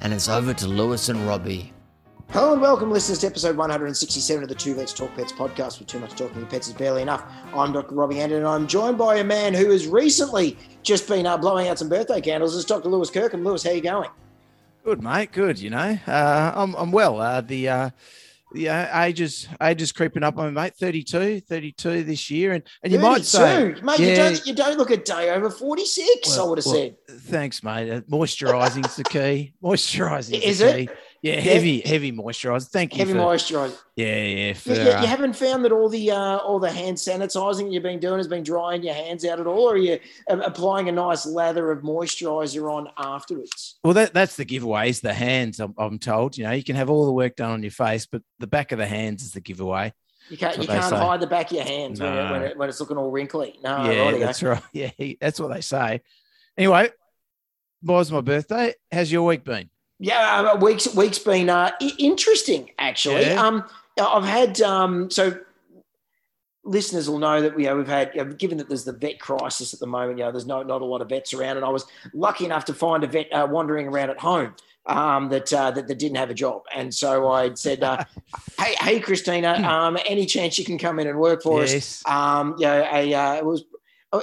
and it's over to Lewis and Robbie. Hello and welcome, listeners, to episode 167 of the Two Vets Talk Pets podcast. With too much talking pets is barely enough. I'm Dr. Robbie Anderton, and I'm joined by a man who has recently just been uh, blowing out some birthday candles. It's Dr. Lewis Kirkham. Lewis, how you going? Good, mate. Good. You know, uh, I'm, I'm well. Uh, the uh, yeah, ages ages creeping up on me, mate. 32, 32 this year, and and you might say, mate, yeah, you don't you don't look a day over forty six. well, I would have well, said. Thanks, mate. Uh, Moisturising's the key. Moisturising Is the it? key. Yeah, Yeah. heavy, heavy moisturiser. Thank you. Heavy for, moisturiser. Yeah, yeah. For, You, you- you uh, haven't found that all the uh, all the hand sanitizing you've been doing has been drying your hands out at all, or are you uh, applying a nice lather of moisturiser on afterwards? well, that that's the giveaways. The hands, I'm, I'm told. You know, you can have all the work done on your face, but the back of the hands is the giveaway. You can't you can't say. hide the back of your hands when, it, when, it, when it's looking all wrinkly. No, yeah, that's right. Yeah, that's what they say. Anyway, was my birthday. How's your week been? Yeah, uh, weeks weeks been uh, i- interesting actually. Yeah. Um, I've had um, so listeners will know that we, you know, we've had, you know, given that there's the vet crisis at the moment, you know, there's no, not a lot of vets around. And I was lucky enough to find a vet uh, wandering around at home um, that, uh, that, that didn't have a job. And so I said, uh, hey, hey, Christina, um, any chance you can come in and work for us? yes. Um, yeah, a, uh, it was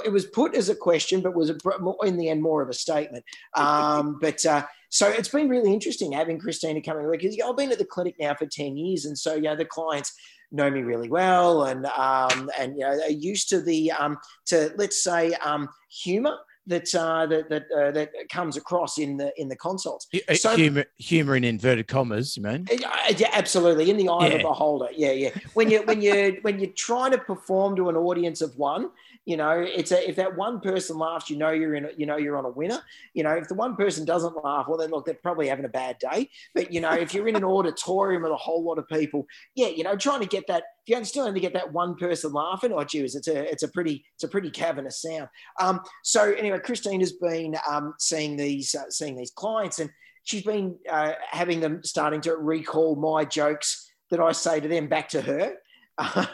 it was put as a question, but was a, in the end more of a statement. Um, but uh, so it's been really interesting having Christina coming because I've been at the clinic now for ten years, and so you know the clients know me really well, and um, and you know they're used to the um, to let's say um, humour that uh, that that, uh, that comes across in the in the consults. Uh, So- humor, humor in inverted commas, you mean? Uh, Yeah, absolutely. In the eye of the beholder. Yeah, yeah. When you when you when you're trying to perform to an audience of one, you know, it's a, if that one person laughs, you know you're in. A, you know you're on a winner. You know, if the one person doesn't laugh, well then look, they're probably having a bad day. But you know, if you're in an auditorium with a whole lot of people, yeah, you know, trying to get that. If you're still only get that one person laughing, or choose, it's a it's a pretty it's a pretty cavernous sound. Um, so anyway, Christine has been um, seeing these uh, seeing these clients and she's been uh, having them starting to recall my jokes that I say to them back to her. so-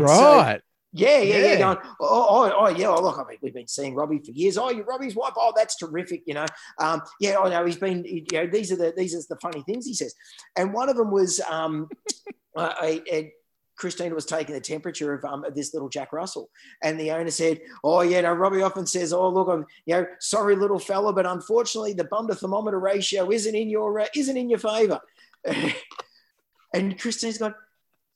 right. Yeah, yeah, yeah. Yeah. Going, oh, oh, oh, yeah. Oh, look, I mean, we've been seeing Robbie for years. Oh, you're Robbie's wife. Oh, that's terrific. You know, um, yeah. I know he's been. You know, these are the these are the funny things he says. And one of them was, um, uh, I, I- Christina was taking the temperature of, um, of this little Jack Russell, and the owner said, "Oh, yeah, no." Robbie often says, "Oh, look, I'm, you know, sorry, little fella, but unfortunately, the bum to thermometer ratio isn't in your uh, isn't in your favour." and Christina's gone,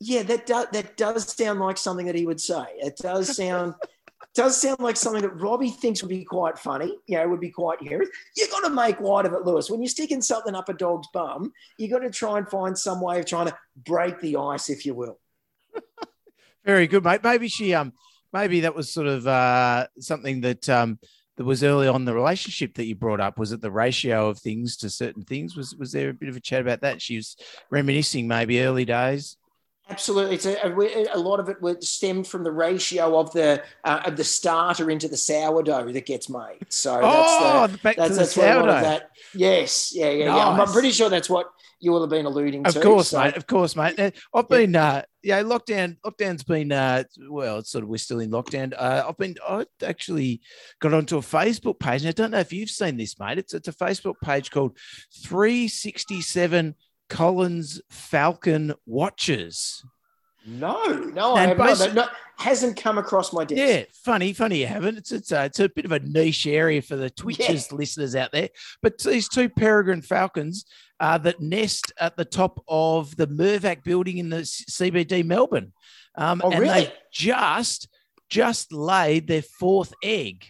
yeah, that does that does sound like something that he would say. It does sound does sound like something that Robbie thinks would be quite funny. You know, would be quite humorous. You got to make light of it, Lewis. When you're sticking something up a dog's bum, you got to try and find some way of trying to break the ice, if you will. Very good, mate. Maybe she um maybe that was sort of uh something that um that was early on the relationship that you brought up. Was it the ratio of things to certain things? Was was there a bit of a chat about that? She was reminiscing maybe early days. Absolutely, it's a, a, a lot of it would stem from the ratio of the uh, of the starter into the sourdough that gets made. So that's the, oh, the, back that's, to that's where a lot of sourdough. that. Yes, yeah, yeah, yeah. I'm, I'm pretty sure that's what you will have been alluding Of to. Of course, so- mate. Of course, mate. Uh, I've Yeah. been, uh, yeah, lockdown. Lockdown's been, uh, well, it's sort of we're still in lockdown. Uh, I've been, I actually got onto a Facebook page, and I don't know if you've seen this, mate. It's it's a Facebook page called 367 Collins Falcon Watches. No, no, I have not. no, hasn't come across my desk. Yeah, funny, funny you haven't. It's it's a, it's a bit of a niche area for the Twitches listeners out there. But these two peregrine falcons uh, that nest at the top of the Mirvac building in the CBD Melbourne, um, Oh, and really? they just just laid their fourth egg.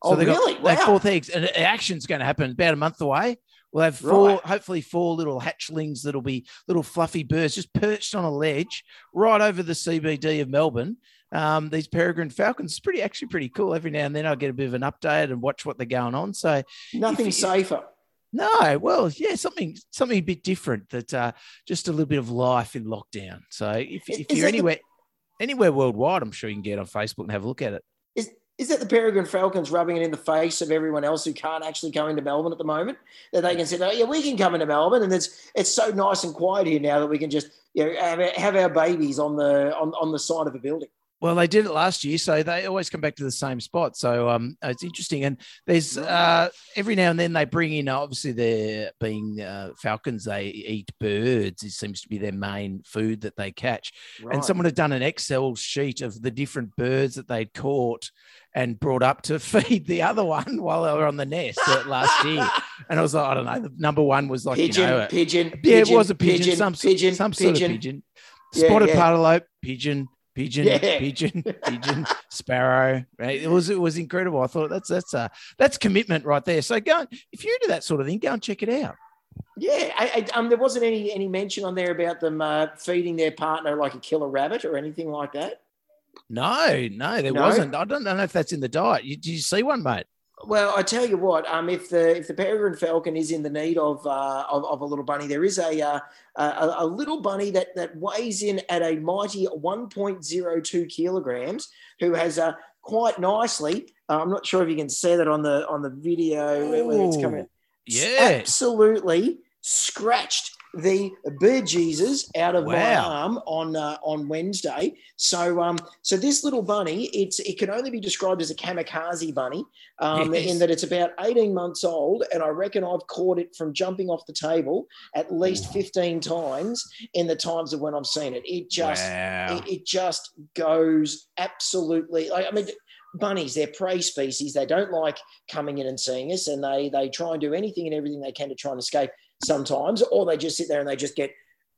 Oh, they got really? their Wow. fourth eggs, and action's going to happen about a month away. We'll have four, Right. hopefully four little hatchlings that'll be little fluffy birds just perched on a ledge right over the CBD of Melbourne. Um, these peregrine falcons, it's pretty actually pretty cool. Every now and then I get a bit of an update and watch what they're going on. So Nothing you- safer. No, well, yeah, something something a bit different. That uh, just a little bit of life in lockdown. So if, if you're that the- anywhere anywhere worldwide, I'm sure you can get on Facebook and have a look at it. Is that the Peregrine Falcons rubbing it in the face of everyone else who can't actually come into Melbourne at the moment? That they can say, "Oh yeah, we can come into Melbourne," and it's it's so nice and quiet here now that we can just you know have, have our babies on the on, on the side of a building. Well, they did it last year, so they always come back to the same spot. So um, it's interesting, and there's uh, every now and then they bring in. Obviously, they're being uh, falcons. They eat birds. It seems to be their main food that they catch. And someone had done an Excel sheet of the different birds that they'd caught and brought up to feed the other one while they were on the nest last year. And I was like, I don't know. The number one was like, pigeon, you know, pigeon, yeah, it was a pigeon, some pigeon, some sort of pigeon, spotted yeah. pigeon, pigeon, Yeah. pigeon, pigeon, sparrow. Right? It was it was incredible. I thought that's that's uh that's commitment right there. So go and- if you're into that sort of thing, go and check it out. Yeah, I, I, um, there wasn't any any mention on there about them uh, feeding their partner like a killer rabbit or anything like that. No, no, there No? wasn't. I don't know if that's in the diet. You, did you see one, mate? Well, I tell you what, um, if the if the peregrine falcon is in the need of uh, of, of a little bunny, there is a, uh, a a little bunny that that weighs in at a mighty 1.02 kilograms, who has uh, quite nicely. Uh, I'm not sure if you can see that on the on the video whether it's coming. Yeah. absolutely scratched the bejesus out of my arm on uh, on Wednesday. So um so this little bunny, it's it can only be described as a kamikaze bunny, um, Yes. in that it's about 18 months old, and I reckon I've caught it from jumping off the table at least 15 times in the times of when I've seen it. It just wow. it, it just goes absolutely like, I mean bunnies they're prey species they don't like coming in and seeing us and they they try and do anything and everything they can to try and escape sometimes or they just sit there and they just get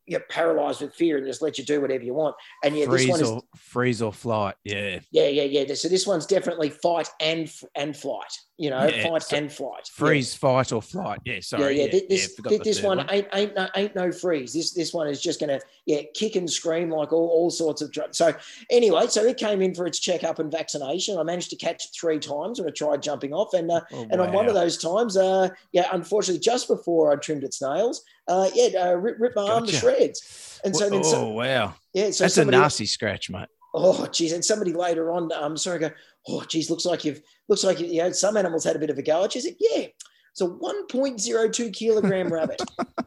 you know, paralyzed with fear and just let you do whatever you want and yeah this one freeze is or freeze or flight. Yeah. yeah yeah yeah so this one's definitely fight and and flight you know Yeah, fight so and flight Yeah. Freeze, fight, or flight. Yeah. Sorry. yeah, yeah. thi- This, forgot this third one, ain't ain't no, ain't no freeze. This this one is just gonna yeah kick and scream like all, all sorts of drugs. So anyway, so it came in for its checkup and vaccination. I managed to catch it three times when I tried jumping off, and uh, Oh, and on one of those times, uh, yeah, unfortunately, just before I trimmed its nails, uh, yeah, uh, rip, rip my arm to shreds. And so oh, then, so, wow. yeah, so That's somebody, a nasty scratch, mate. Oh, geez. And somebody later on, um, sorry, go, oh, geez, looks like you've, looks like, you know, some animals had a bit of a go you. Said, yeah, it's a 1.02 kilogram rabbit.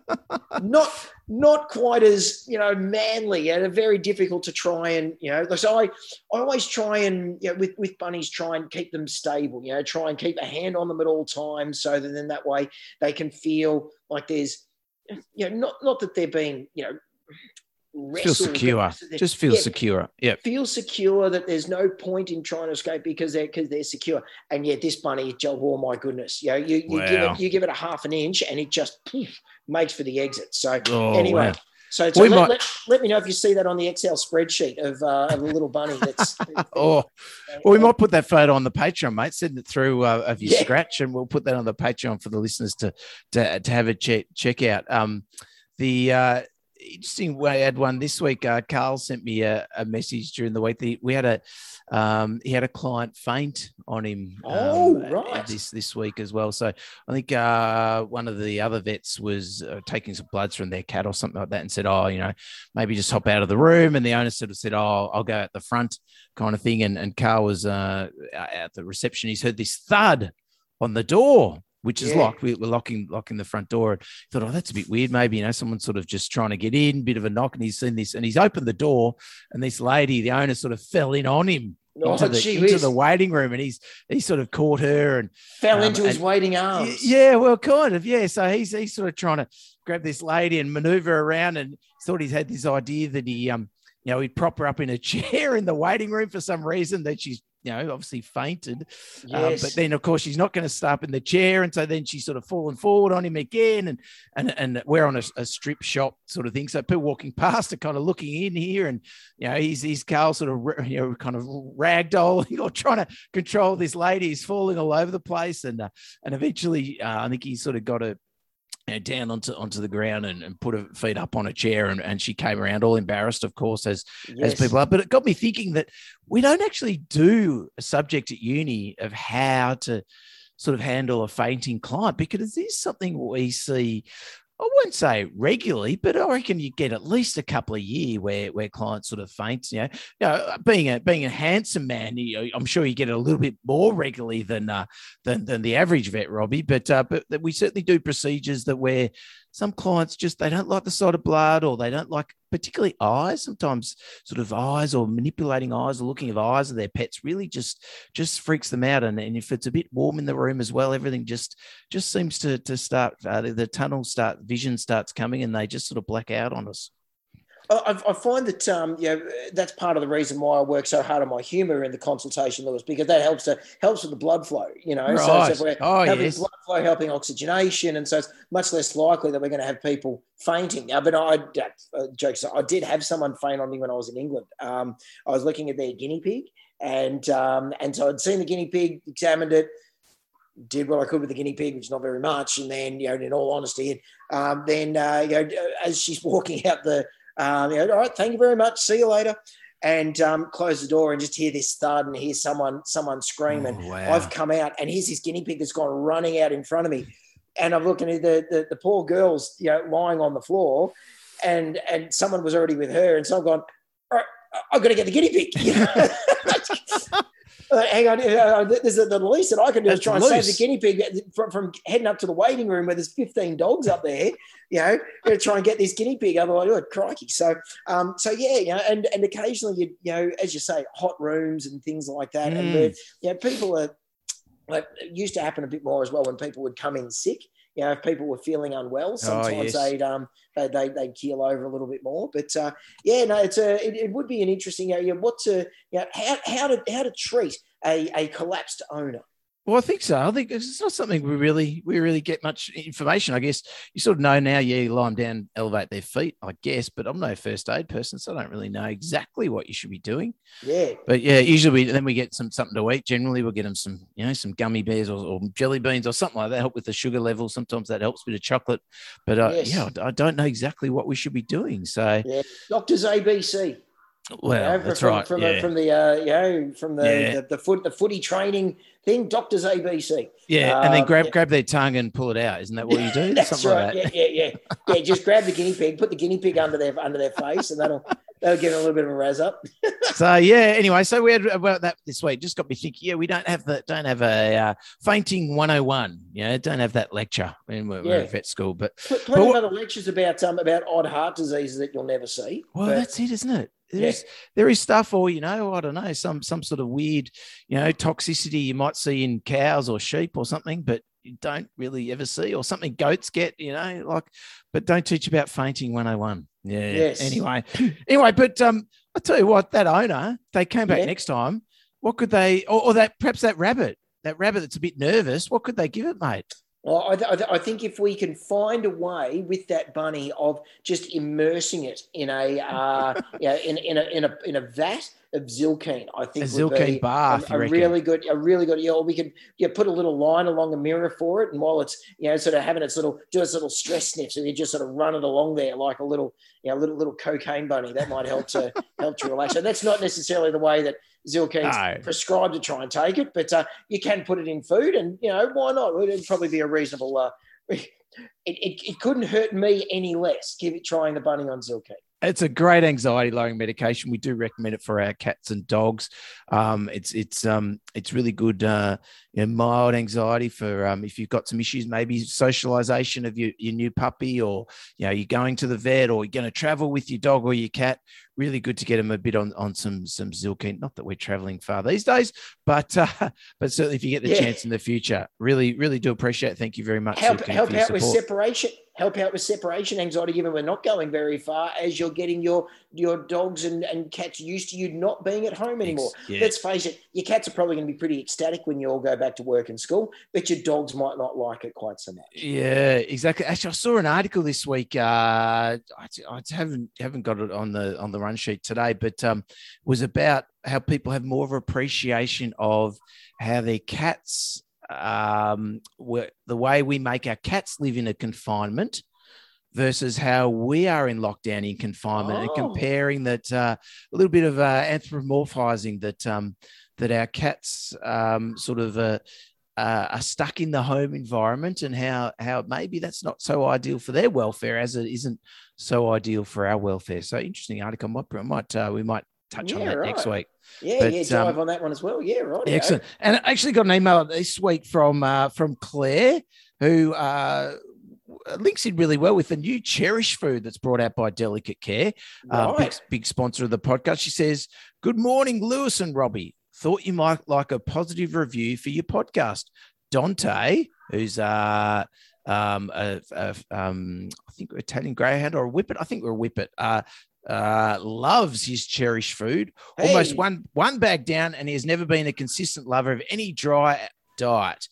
not, not quite as, you know, manly and very difficult to try and, you know, so I, I always try and, you know, with, with bunnies, try and keep them stable, you know, try and keep a hand on them at all times so that then that way they can feel like there's, you know, not, not that they're being, you know, Feel secure. Just feel yeah, secure. Yeah. feel secure that there's no point in trying to escape because they're because they're secure. And yet this bunny, Joe, oh my goodness, you know, you, you give it you give it a half an inch and it just poof, makes for the exit. So Oh, anyway, wow. so, so let, might- let, let me know if you see that on the Excel spreadsheet of, uh, of the little bunny that's Oh, well, we might put that photo on the Patreon, mate. Send it through uh, of your Yeah. scratch, and we'll put that on the Patreon for the listeners to to, to have a check check out. Um, the uh, interesting way I had one this week. Uh, Carl sent me a, a message during the week. The, we had a um, he had a client faint on him. Oh, um, right. This this week as well. So I think uh, one of the other vets was uh, taking some bloods from their cat or something like that, and said, "Oh, you know, maybe just hop out of the room." And the owner sort of said, "Oh, I'll go at the front," kind of thing. And and Carl was uh, at the reception. He's heard this thud on the door, which is Yeah. locked. We, we're locking locking the front door. And thought, oh, that's a bit weird. Maybe you know, someone's sort of just trying to get in, bit of a knock, and he's seen this, and he's opened the door, and this lady, the owner, sort of fell in on him. Oh, into the, into the waiting room, and he's he sort of caught her, and fell um, into his and- waiting Y- arms. Yeah, well, kind of. Yeah. So he's he's sort of trying to grab this lady and maneuver around, and thought he's had this idea that he um you know he'd prop her up in a chair in the waiting room for some reason that she's you know obviously fainted. Um, Yes. but then of course she's not going to stop in the chair, and so then she's sort of fallen forward on him again, and and and we're on a, a strip shop sort of thing. So people walking past are kind of looking in here, and you know he's he's Carl sort of you know kind of ragdolling or trying to control this lady. He's falling all over the place, and uh, and eventually uh, I think he sort of got her. You know, down onto onto the ground and, and put her feet up on a chair and, and she came around all embarrassed of course as as people are. But it got me thinking that we don't actually do a subject at uni of how to sort of handle a fainting client because it is something we see I wouldn't say regularly, but I reckon you get at least a couple of year where where clients sort of faint. You know, you know being a being a handsome man, you, I'm sure you get a little bit more regularly than uh, than than the average vet, Robbie. But uh, but we certainly do procedures that where some clients just they don't like the sight of blood or they don't like particularly eyes sometimes sort of eyes or manipulating eyes or looking of eyes of their pets really just just freaks them out. And, and if it's a bit warm in the room as well everything just just seems to to start uh, the, tunnel start vision starts coming and they just sort of black out on us I, I, find that um, you know, that's part of the reason why I work so hard on my humour in the consultation, Lewis, because that helps to helps with the blood flow. You know, right. so, so we're oh, having yes. blood flow helping oxygenation, and so it's much less likely that we're going to have people fainting. Uh, but I, uh, jokes, I did have someone faint on me when I was in England. Um, I was looking at their guinea pig, and um, and so I'd seen the guinea pig, examined it, did what I could with the guinea pig, which is not very much. And then, you know, in all honesty, um, then uh, you know, as she's walking out the um, you know, all right, thank you very much. See you later. And um, close the door and just hear this thud and hear someone someone screaming. Oh, wow. I've come out and here's this guinea pig that's gone running out in front of me. And I'm looking at the, the, the poor girls, you know, lying on the floor, and and someone was already with her, and so I've gone, all right, I've got to get the guinea pig. You know? Uh, hang on, uh, there's the, the least that I can do is try and save the guinea pig from, from heading up to the waiting room where there's 15 dogs up there. You know, to try and get this guinea pig. Otherwise, oh, crikey. So, um, so yeah, you know, and and occasionally you you know, as you say, hot rooms and things like that, mm. and you know, people are. Like, it used to happen a bit more as well when people would come in sick you know, if people were feeling unwell, oh, sometimes oh, yes. they'd um they they they'd keel over a little bit more. But uh, yeah, no, it's a it, it would be an interesting area. What to you know, how how to how to treat a, a collapsed owner. Well, I think so. I think it's not something we really we really get much information. I guess you sort of know now. Yeah, you lie them down, elevate their feet. I guess, but I'm no first aid person, so I don't really know exactly what you should be doing. Yeah. But yeah, usually we, then we get some something to eat. Generally, we'll get them some you know some gummy bears or, or jelly beans or something like that. Help with the sugar level. Sometimes that helps with the chocolate. But uh, yes. yeah, I don't know exactly what we should be doing. So yeah. doctors ABC. Well, that's from, right. From, yeah. from the uh, you know from the, yeah. the, the foot the footy training thing, doctors ABC. Yeah, and then grab yeah. grab their tongue and pull it out. Isn't that what you do? that's Something right. Like that. Yeah, yeah, yeah. yeah, just grab the guinea pig, put the guinea pig under their under their face, and that'll that'll give it a little bit of a razz up. so yeah. Anyway, so we had about that this week. Just got me thinking. Yeah, we don't have the don't have a uh, fainting 101. You know, don't have that lecture when we're, yeah. we're at vet school. But plenty but, of other lectures about um about odd heart diseases that you'll never see. Well, but, that's it, isn't it? There's yeah. there is stuff, or you know, I don't know, some some sort of weird, you know, toxicity you might see in cows or sheep or something, but you don't really ever see, or something goats get, you know, like, but don't teach about fainting 101. Yeah. Yes. Anyway, anyway, but um, I tell you what, that owner, they came back yeah. next time. What could they, or, or that perhaps that rabbit, that rabbit that's a bit nervous, what could they give it, mate? Well, I, th- I, think if we can find a way with that bunny of just immersing it in a, uh, yeah, in, in a in a in a vat of Zylkene, I think a Zylkene bath, a, a really good, a really good. Yeah, we could yeah put a little line along a mirror for it, and while it's you know sort of having its little do its little stress sniffs, and you just sort of run it along there like a little you know little little cocaine bunny. That might help to help to relax. So that's not necessarily the way that Zylkene's no. prescribed to try and take it, but uh, you can put it in food, and you know why not? It'd probably be a reasonable. Uh, it, it, it couldn't hurt me any less. Give it trying the bunny on Zylkene. It's a great anxiety lowering medication. We do recommend it for our cats and dogs. Um, it's it's um, it's really good, uh, you know, mild anxiety for um, if you've got some issues, maybe socialization of your, your new puppy, or you know you're going to the vet, or you're going to travel with your dog or your cat. Really good to get them a bit on on some some Zylkene. Not that we're traveling far these days, but uh, but certainly if you get the yeah. chance in the future, really really do appreciate. It. Thank you very much. Help help out with separation help out with separation anxiety, given we're not going very far, as you're getting your your dogs and, and cats used to you not being at home anymore. Yeah. Let's face it, your cats are probably going to be pretty ecstatic when you all go back to work and school, but your dogs might not like it quite so much. Yeah, exactly. Actually, I saw an article this week. Uh, I, I haven't haven't got it on the on the run sheet today, but um, was about how people have more of appreciation of how their cats um, the way we make our cats live in a confinement versus how we are in lockdown in confinement, oh. and comparing that uh, a little bit of uh, anthropomorphizing that um, that our cats um, sort of uh, uh, are stuck in the home environment and how how maybe that's not so ideal for their welfare as it isn't so ideal for our welfare. So interesting article. Might might uh, we might touch Yeah, on that right. next week. Yeah, But, yeah, dive um, on that one as well. Yeah, right. Excellent. And I actually got an email this week from uh, from Claire, who uh, links in really well with the new Cherish food that's brought out by Delicate Care, uh, big, big sponsor of the podcast. She says, "Good morning, Lewis and Robbie. Thought you might like a positive review for your podcast. Dante, who's uh, um, a, a, um, I think Italian greyhound or a whippet. I think we're a whippet. Uh, uh, loves his Cherish food almost one one bag down, and he has never been a consistent lover of any dry diet.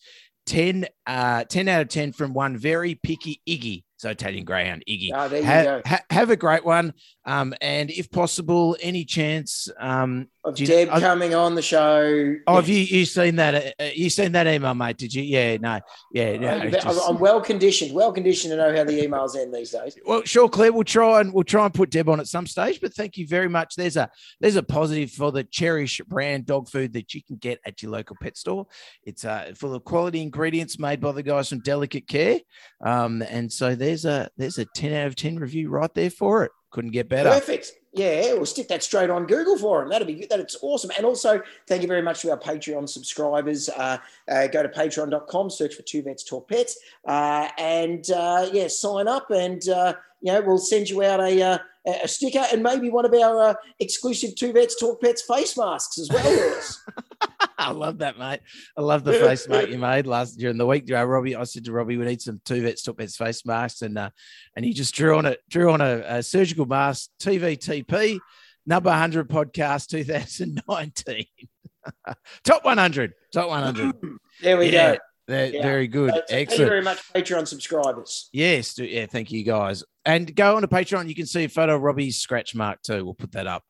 10, uh, 10 out of 10 from one very picky Iggy. So Italian Greyhound Iggy. There you Ha- go. ha- have a great one. Um, and if possible, any chance, um, Of Deb coming on the show. oh, have you, you seen that? Uh, uh, you seen that email, mate? Did you? Yeah, no, yeah, no. I'm, just- I'm well conditioned, well conditioned to know how the emails end these days. Well, sure, Claire. We'll try and we'll try and put Deb on at some stage. But thank you very much. There's a there's a positive for the Cherish brand dog food that you can get at your local pet store. It's uh, full of quality ingredients made by the guys from Delicate Care. Um, and so there's a there's a ten out of ten review right there for it. Couldn't get better. Perfect. Yeah, we'll stick that straight on Google for them. That'd be good. That's awesome. And also, thank you very much to our Patreon subscribers. Uh, uh, go to patreon.com, search for Two Vets Talk Pets, uh, and uh, yeah, sign up, and uh, you know we'll send you out a, uh, a sticker and maybe one of our uh, exclusive Two Vets Talk Pets face masks as well. I love that, mate. I love the face mate you made last during the week. Uh, Robbie, I said to Robbie, we need some two vets, top vets face masks, and uh, and he just drew on it, drew on a, a surgical mask, TVTP, number 100 podcast 2019. top 100, top 100. there we Yeah, go. They're Yeah. Very good. So Thank you very much, Patreon subscribers. Yes. do- Yeah. Thank you, guys. And go on to Patreon. You can see a photo of Robbie's scratch mark too. We'll put that up.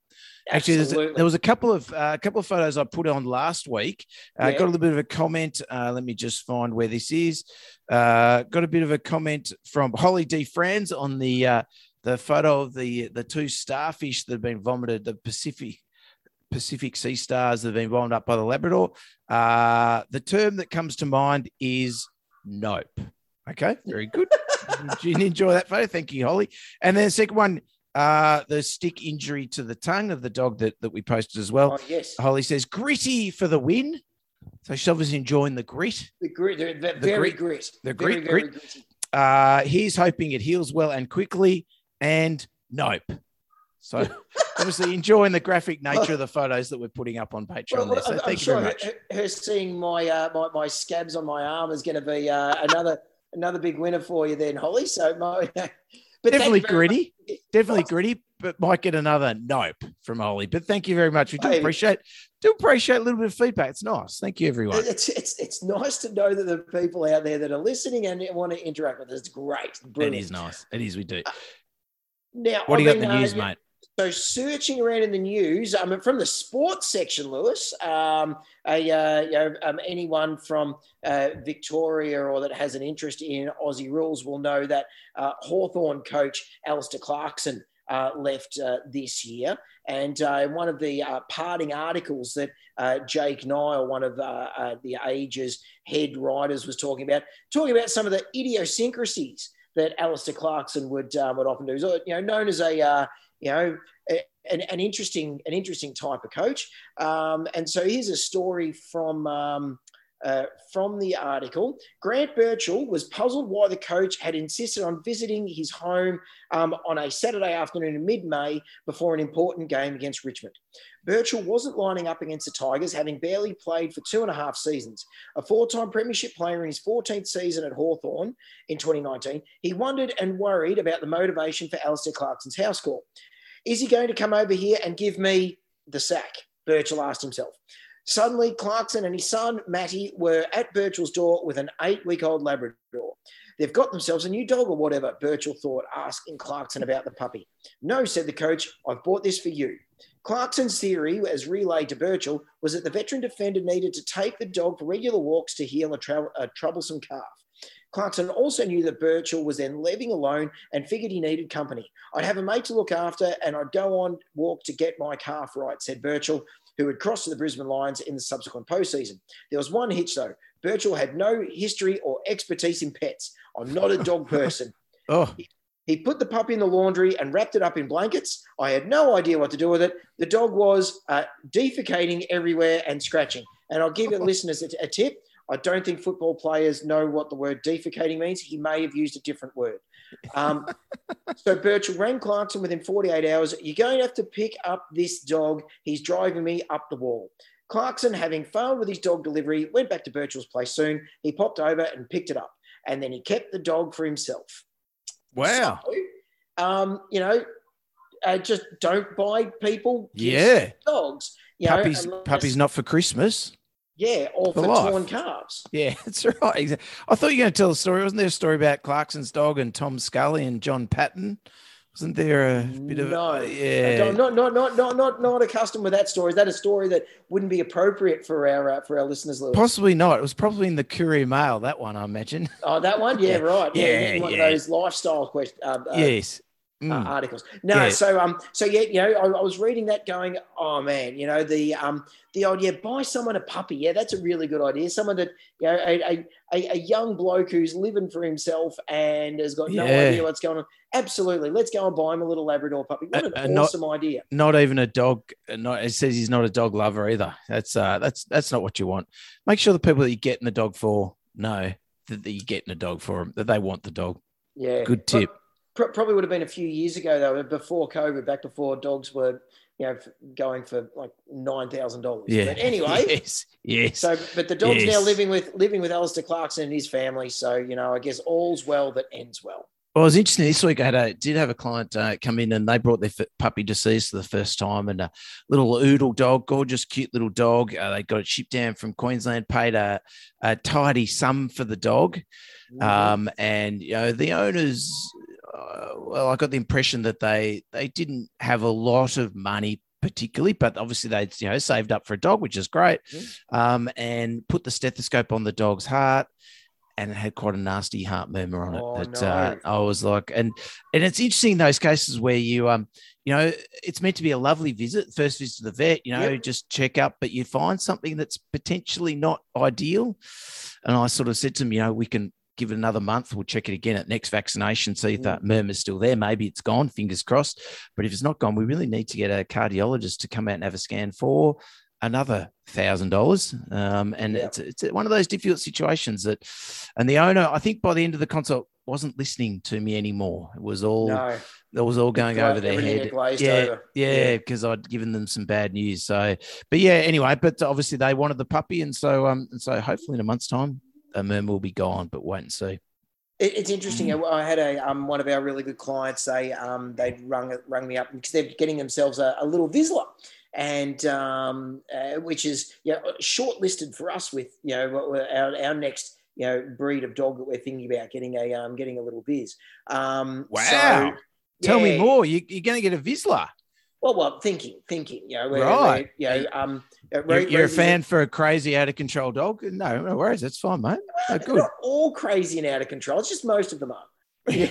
Actually, a, there was a couple of uh, a couple of photos I put on last week. I Yeah. got a little bit of a comment. Uh, let me just find where this is. Uh, got a bit of a comment from Holly D. Franz on the uh, the photo of the the two starfish that have been vomited, the Pacific Pacific sea stars that have been wound up by the Labrador. Uh, the term that comes to mind is nope. Okay, very good. Did you enjoy that photo? Thank you, Holly. And then the second one, uh, the stick injury to the tongue of the dog that, that we posted as well. oh, yes. Holly says gritty for the win. So she's obviously enjoying the grit. The grit, the, the The very grit- grit. the very, grit- very grit. gritty. Uh, he's hoping it heals well and quickly. And nope. So obviously enjoying the graphic nature of the photos that we're putting up on Patreon there. So I'm- I'm you sure very much. Her, her seeing my, uh, my my scabs on my arm is going to be uh, another another big winner for you, then, Holly. So, my, but Definitely gritty. much. Definitely gritty, but might get another nope from Holly. But thank you very much. We do appreciate do appreciate a little bit of feedback. It's nice. Thank you, everyone. It's, it's it's nice to know that there are people out there that are listening and want to interact with us. It's great. It Brilliant. is nice. It is. We do. Now, What do you I've got in the news, uh, mate? So searching around in the news, I mean, from the sports section, Lewis, um, a, uh, you know, um, anyone from uh, Victoria or that has an interest in Aussie rules will know that uh, Hawthorn coach Alistair Clarkson uh, left uh, this year. And uh, one of the uh, parting articles that uh, Jake Niall, one of uh, the Age's head writers, was talking about, talking about some of the idiosyncrasies that Alistair Clarkson would would often do. So, you know, known as a you know an, an interesting an interesting type of coach. Um, and so here's a story from. Um, uh, from the article, Grant Birchall was puzzled why the coach had insisted on visiting his home um, on a Saturday afternoon in mid May before an important game against Richmond. Birchall wasn't lining up against the Tigers, having barely played for two and a half seasons. A four time Premiership player in his 14th season at Hawthorn in 2019, he wondered and worried about the motivation for Alistair Clarkson's house call. Is he going to come over here and give me the sack? Birchall asked himself. Suddenly, Clarkson and his son, Matty, were at Birchall's door with an eight week old Labrador. They've got themselves a new dog or whatever, Birchall thought, asking Clarkson about the puppy. No, said the coach, I've bought this for you. Clarkson's theory, as relayed to Birchall, was that the veteran defender needed to take the dog for regular walks to heal a, trou- a troublesome calf. Clarkson also knew that Birchall was then living alone and figured he needed company. I'd have a mate to look after and I'd go on walk to get my calf right, said Birchall. Who had crossed to the Brisbane Lions in the subsequent postseason. There was one hitch though. Birchall had no history or expertise in pets. I'm not a dog person. Oh, He put the puppy in the laundry and wrapped it up in blankets. I had no idea what to do with it. The dog was uh, defecating everywhere and scratching. And I'll give the listeners a, a tip. I don't think football players know what the word defecating means. He may have used a different word. Um, so Birchall rang Clarkson within 48 hours. You're going to have to pick up this dog. He's driving me up the wall. Clarkson, having failed with his dog delivery, went back to Birchall's place soon. He popped over and picked it up. And then he kept the dog for himself. wow. So, um, you know, uh, just don't buy people Yeah. dogs. You Puppies, unless- puppies not for Christmas. Yeah, or for for, torn calves. Yeah, that's right. I thought you were going to tell a story. Wasn't there a story about Clarkson's dog and Tom Scully and Jon Patton? Wasn't there a bit of No. yeah? I'm not, not, not, not, not, not accustomed with that story. Is that a story that wouldn't be appropriate for our uh, for our listeners, Lewis? Possibly not. It was probably in the Courier Mail. That one, I imagine. oh, that one? Yeah, Yeah. right. Yeah, Yeah, one yeah. of those lifestyle questions. Uh, uh, uh, Mm. articles. No, Yeah. so um, so yeah, you know, I, I was reading that, going, oh man, you know, the um, the old yeah, buy someone a puppy. Yeah, that's a really good idea. Someone that you know, a a, a, young bloke who's living for himself and has got no Yeah. idea what's going on. Absolutely, let's go and buy him a little Labrador puppy. What an Uh, uh, not- awesome idea. Not even a dog. uh, Not it says he's not a dog lover either. That's uh, that's that's not what you want. Make sure the people that you're getting the dog for know that, that you're getting a dog for them. That they want the dog. Yeah, Good tip. Pro- probably would have been a few years ago though, before COVID, back before dogs were, you know, f- going for like nine thousand dollars. Yeah. But anyway, Yes. Yes. So, but the dog's now living with living with Alistair Clarkson and his family. So, you know, I guess all's well that ends well. Well, it was interesting. This week I had a did have a client uh, come in and they brought their f- puppy deceased for the first time and a little oodle dog, gorgeous, cute little dog. Uh, they got it shipped down from Queensland, paid a, a tidy sum for the dog, Mm-hmm. um, and you know the owners. Uh, well, I got the impression that they they didn't have a lot of money particularly, but obviously they you know saved up for a dog, which is great, um, and put the stethoscope on the dog's heart and it had quite a nasty heart murmur on it. Oh, that uh, no. I was like, and and it's interesting those cases where you um you know it's meant to be a lovely visit, first visit to the vet, you know, just check up, but you find something that's potentially not ideal. And I sort of said to him, you know, we can give it another month. We'll check it again at next vaccination, see if Mm. that murmur's still there. Maybe it's gone, fingers crossed. But if it's not gone, we really need to get a cardiologist to come out and have a scan for another thousand dollars. Um, and Yeah. it's it's one of those difficult situations that, and the owner, I think by the end of the consult, wasn't listening to me anymore. It was all No, that was all going over their head. Yeah, yeah, Yeah. because I'd given them some bad news. So, but yeah, anyway, but obviously they wanted the puppy, and so um, and so hopefully in a month's time, a murmur will be gone. But wait and see. It's interesting. Mm. I had a um, one of our really good clients. They um, they rung rung me up because they're getting themselves a, a little Vizsla, and um, uh, which is you know, shortlisted for us with you know our, our next you know breed of dog that we're thinking about getting a um, getting a little Viz. Um, Wow. Tell me more. You, you're going to get a Vizsla. Well, well, thinking, thinking. You know, we're, Right. we're, you know, um, uh, You're, you're a fan for a crazy, out of control dog? No, no worries. That's fine, mate. They're good. not all crazy and out of control. It's just most of them are.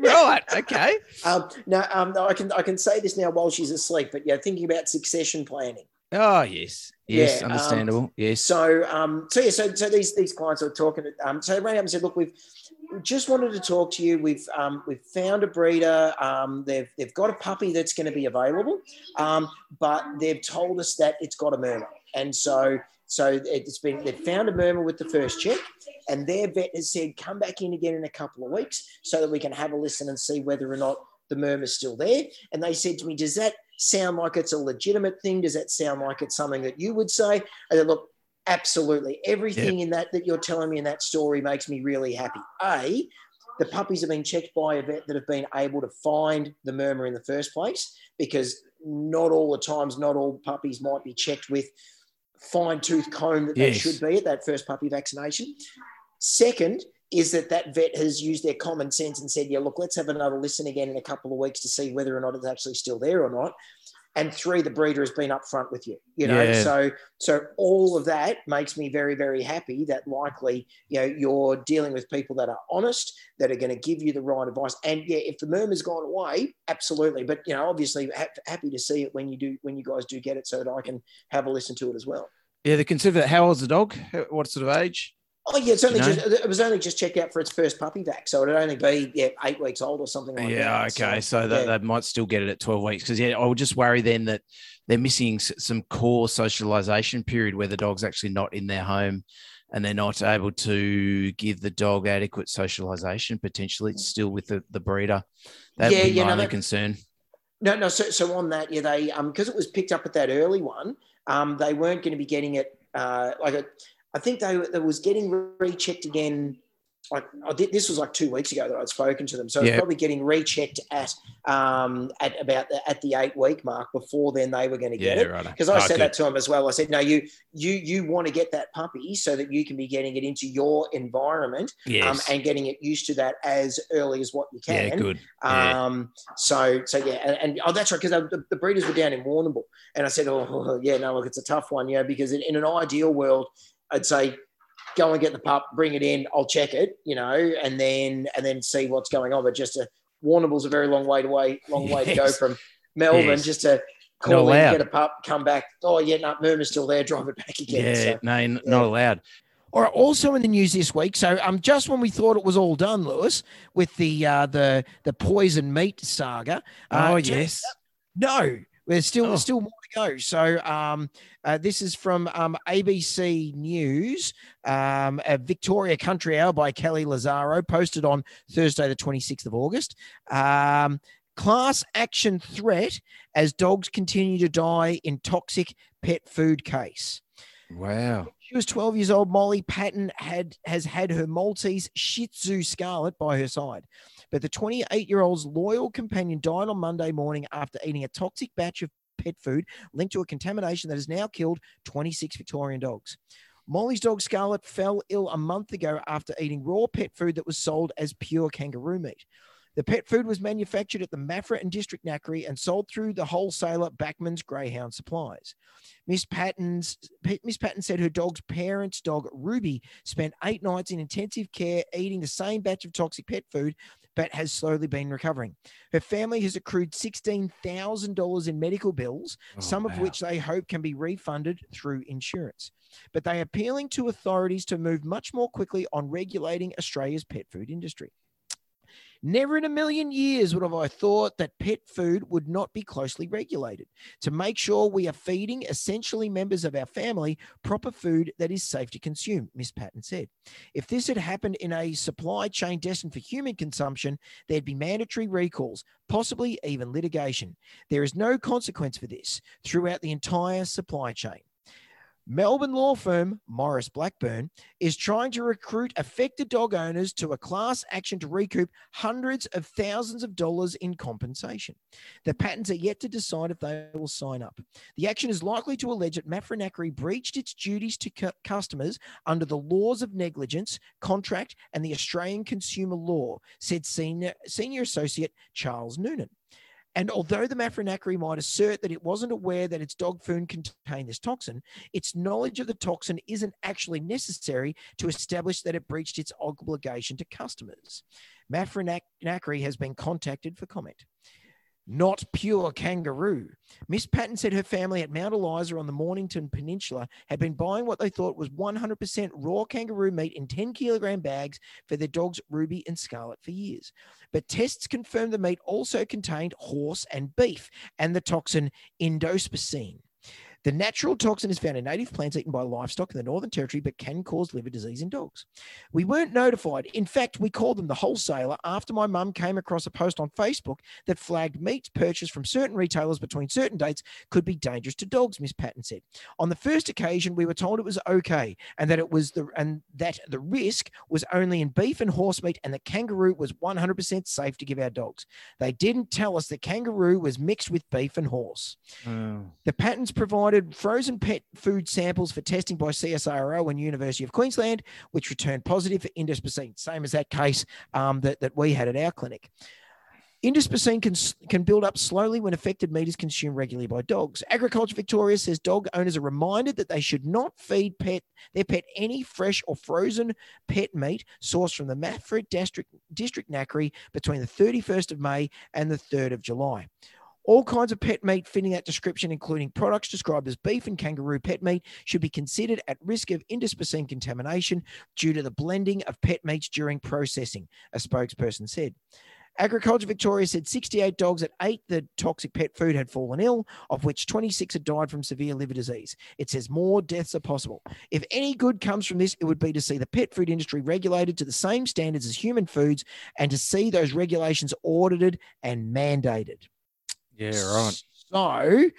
right. Okay. Um, no, um, no, I can I can say this now while she's asleep. But yeah, thinking about succession planning. Oh yes. Yes. Yeah, um, understandable. yes. So, um, so yeah, so, so these these clients are talking. Um, so they rang up and said, "Look, we've we just wanted to talk to you. We've um, we've found a breeder. Um, they've they've got a puppy that's going to be available, um, but they've told us that it's got a murmur, and so so it's been they've found a murmur with the first check, and their vet has said come back in again in a couple of weeks so that we can have a listen and see whether or not the murmur's still there. And they said to me, "Does that sound like it's a legitimate thing? Does that sound like it's something that you would say?" And look, absolutely everything in that that you're telling me in that story makes me really happy. A, the puppies have been checked by a vet that have been able to find the murmur in the first place because not all the times, not all puppies might be checked with fine tooth comb that they should be at that first puppy vaccination. Second is that that vet has used their common sense and said, yeah, look, let's have another listen again in a couple of weeks to see whether or not it's actually still there or not. And three, the breeder has been upfront with you. You know, Yeah. so so all of that makes me very very happy that likely you know you're dealing with people that are honest, that are going to give you the right advice. And yeah, if the murmur's gone away, absolutely. But you know, obviously ha- happy to see it when you do when you guys do get it, so that I can have a listen to it as well. Yeah, they consider that. How old's the dog? What sort of age? Oh yeah, it's only You know? just it was only just checked out for its first puppy vac, so it'd only be yeah eight weeks old or something like that. yeah, that. okay. So, that yeah. they might still get it at 12 weeks. Because, yeah, I would just worry then that they're missing some core socialization period where the dog's actually not in their home and they're not able to give the dog adequate socialization. Potentially, it's still with the, the breeder. That Yeah, would be yeah, my no, only that- concern. No, no. So, so on that, yeah, they um because it was picked up at that early one, um, they weren't going to be getting it. Uh, like a, I think they they was getting rechecked again. Like I did, this was like two weeks ago that I'd spoken to them, so it's Yeah. probably getting rechecked at um at about the, at the eight week mark. Before then, they were going to get Yeah, it. right. because I said that to them as well. I said, "No, you you you want to get that puppy so that you can be getting it into your environment um, and getting it used to that as early as what you can." yeah, good. Yeah. Um, so, so yeah, and, and oh, that's right, because the, the breeders were down in Warrnambool, and I said, oh, yeah, no, look, it's a tough one, yeah, because in, in an ideal world, I'd say, go and get the pup, bring it in, I'll check it, you know, and then and then see what's going on. But just a Warrnambool's a very long way to way, long way to go from Melbourne, Yes. just to Not call in, allowed. get a pup, come back. Oh yeah, no, Murmur's still there, drive it back again. yeah, So, no, n- not allowed. All right, also in the news this week. So, um, just when we thought it was all done, Lewis, with the uh, the the poison meat saga. uh, oh, ju- yes. No, there's still Oh. there's still more to go. So, um, uh, this is from um, ABC News, um, a Victoria Country Hour by Kelly Lazaro, posted on Thursday, the 26th of August. Um, class action threat as dogs continue to die in toxic pet food case. Wow. She was 12 years old. Molly Patton had has had her Maltese Shih Tzu Scarlet by her side. But the 28 year old's loyal companion died on Monday morning after eating a toxic batch of pet food linked to a contamination that has now killed 26 Victorian dogs. Molly's dog Scarlet fell ill a month ago after eating raw pet food that was sold as pure kangaroo meat. The pet food was manufactured at the Maffra and District Knackery and sold through the wholesaler Backman's Greyhound Supplies. Miss Patton's Miss Patton said her dog's parents' dog Ruby spent eight nights in intensive care eating the same batch of toxic pet food, but has slowly been recovering. Her family has accrued sixteen thousand dollars in medical bills, Oh, some of which they hope can be refunded through insurance. But they are appealing to authorities to move much more quickly on regulating Australia's pet food industry. Never in a million years would have I thought that pet food would not be closely regulated to make sure we are feeding essentially members of our family proper food that is safe to consume, Miss Patton said. If this had happened in a supply chain destined for human consumption, there'd be mandatory recalls, possibly even litigation. There is no consequence for this throughout the entire supply chain. Melbourne law firm Maurice Blackburn is trying to recruit affected dog owners to a class action to recoup hundreds of thousands of dollars in compensation. The Pattons are yet to decide if they will sign up. The action is likely to allege that Maffra Knackery breached its duties to cu- customers under the laws of negligence, contract, and the Australian consumer law, said senior, senior associate Charles Noonan. And although the Maffra Knackery might assert that it wasn't aware that its dog food contained this toxin, its knowledge of the toxin isn't actually necessary to establish that it breached its obligation to customers. Maffra Knackery has been contacted for comment. Not pure kangaroo. Miss Patton said her family at Mount Eliza on the Mornington Peninsula had been buying what they thought was 100% raw kangaroo meat in 10 kilogram bags for their dogs Ruby and Scarlet for years. But tests confirmed the meat also contained horse and beef and the toxin indospicine. The natural toxin is found in native plants eaten by livestock in the Northern Territory, but can cause liver disease in dogs. We weren't notified. In fact, we called them the wholesaler after my mum came across a post on Facebook that flagged meats purchased from certain retailers between certain dates could be dangerous to dogs, Miss Patton said. On the first occasion, we were told it was okay and that it was the and that the risk was only in beef and horse meat and the kangaroo was 100% safe to give our dogs. They didn't tell us the kangaroo was mixed with beef and horse. Oh. The Pattons provided frozen pet food samples for testing by CSIRO and University of Queensland, which returned positive for indospicine, same as that case um, that, that we had at our clinic. Indisposine can, can build up slowly when affected meat is consumed regularly by dogs. Agriculture Victoria says dog owners are reminded that they should not feed pet their pet any fresh or frozen pet meat sourced from the Maffra District, District Knackery between the 31st of May and the 3rd of July. All kinds of pet meat fitting that description, including products described as beef and kangaroo pet meat, should be considered at risk of indisposine contamination due to the blending of pet meats during processing, a spokesperson said. Agriculture Victoria said 68 dogs that ate the toxic pet food had fallen ill, of which 26 had died from severe liver disease. It says more deaths are possible. If any good comes from this, it would be to see the pet food industry regulated to the same standards as human foods and to see those regulations audited and mandated. Yeah, right. So,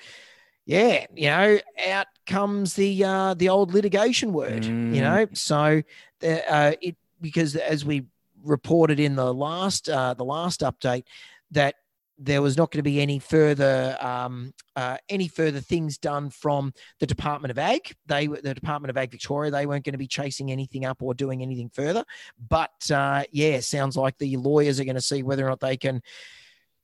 yeah, you know, out comes the uh, the old litigation word. Mm. You know, so the, uh, it because as we reported in the last uh, the last update that there was not going to be any further um, uh, any further things done from the Department of Ag. They the Department of Ag Victoria they weren't going to be chasing anything up or doing anything further. But uh, yeah, sounds like the lawyers are going to see whether or not they can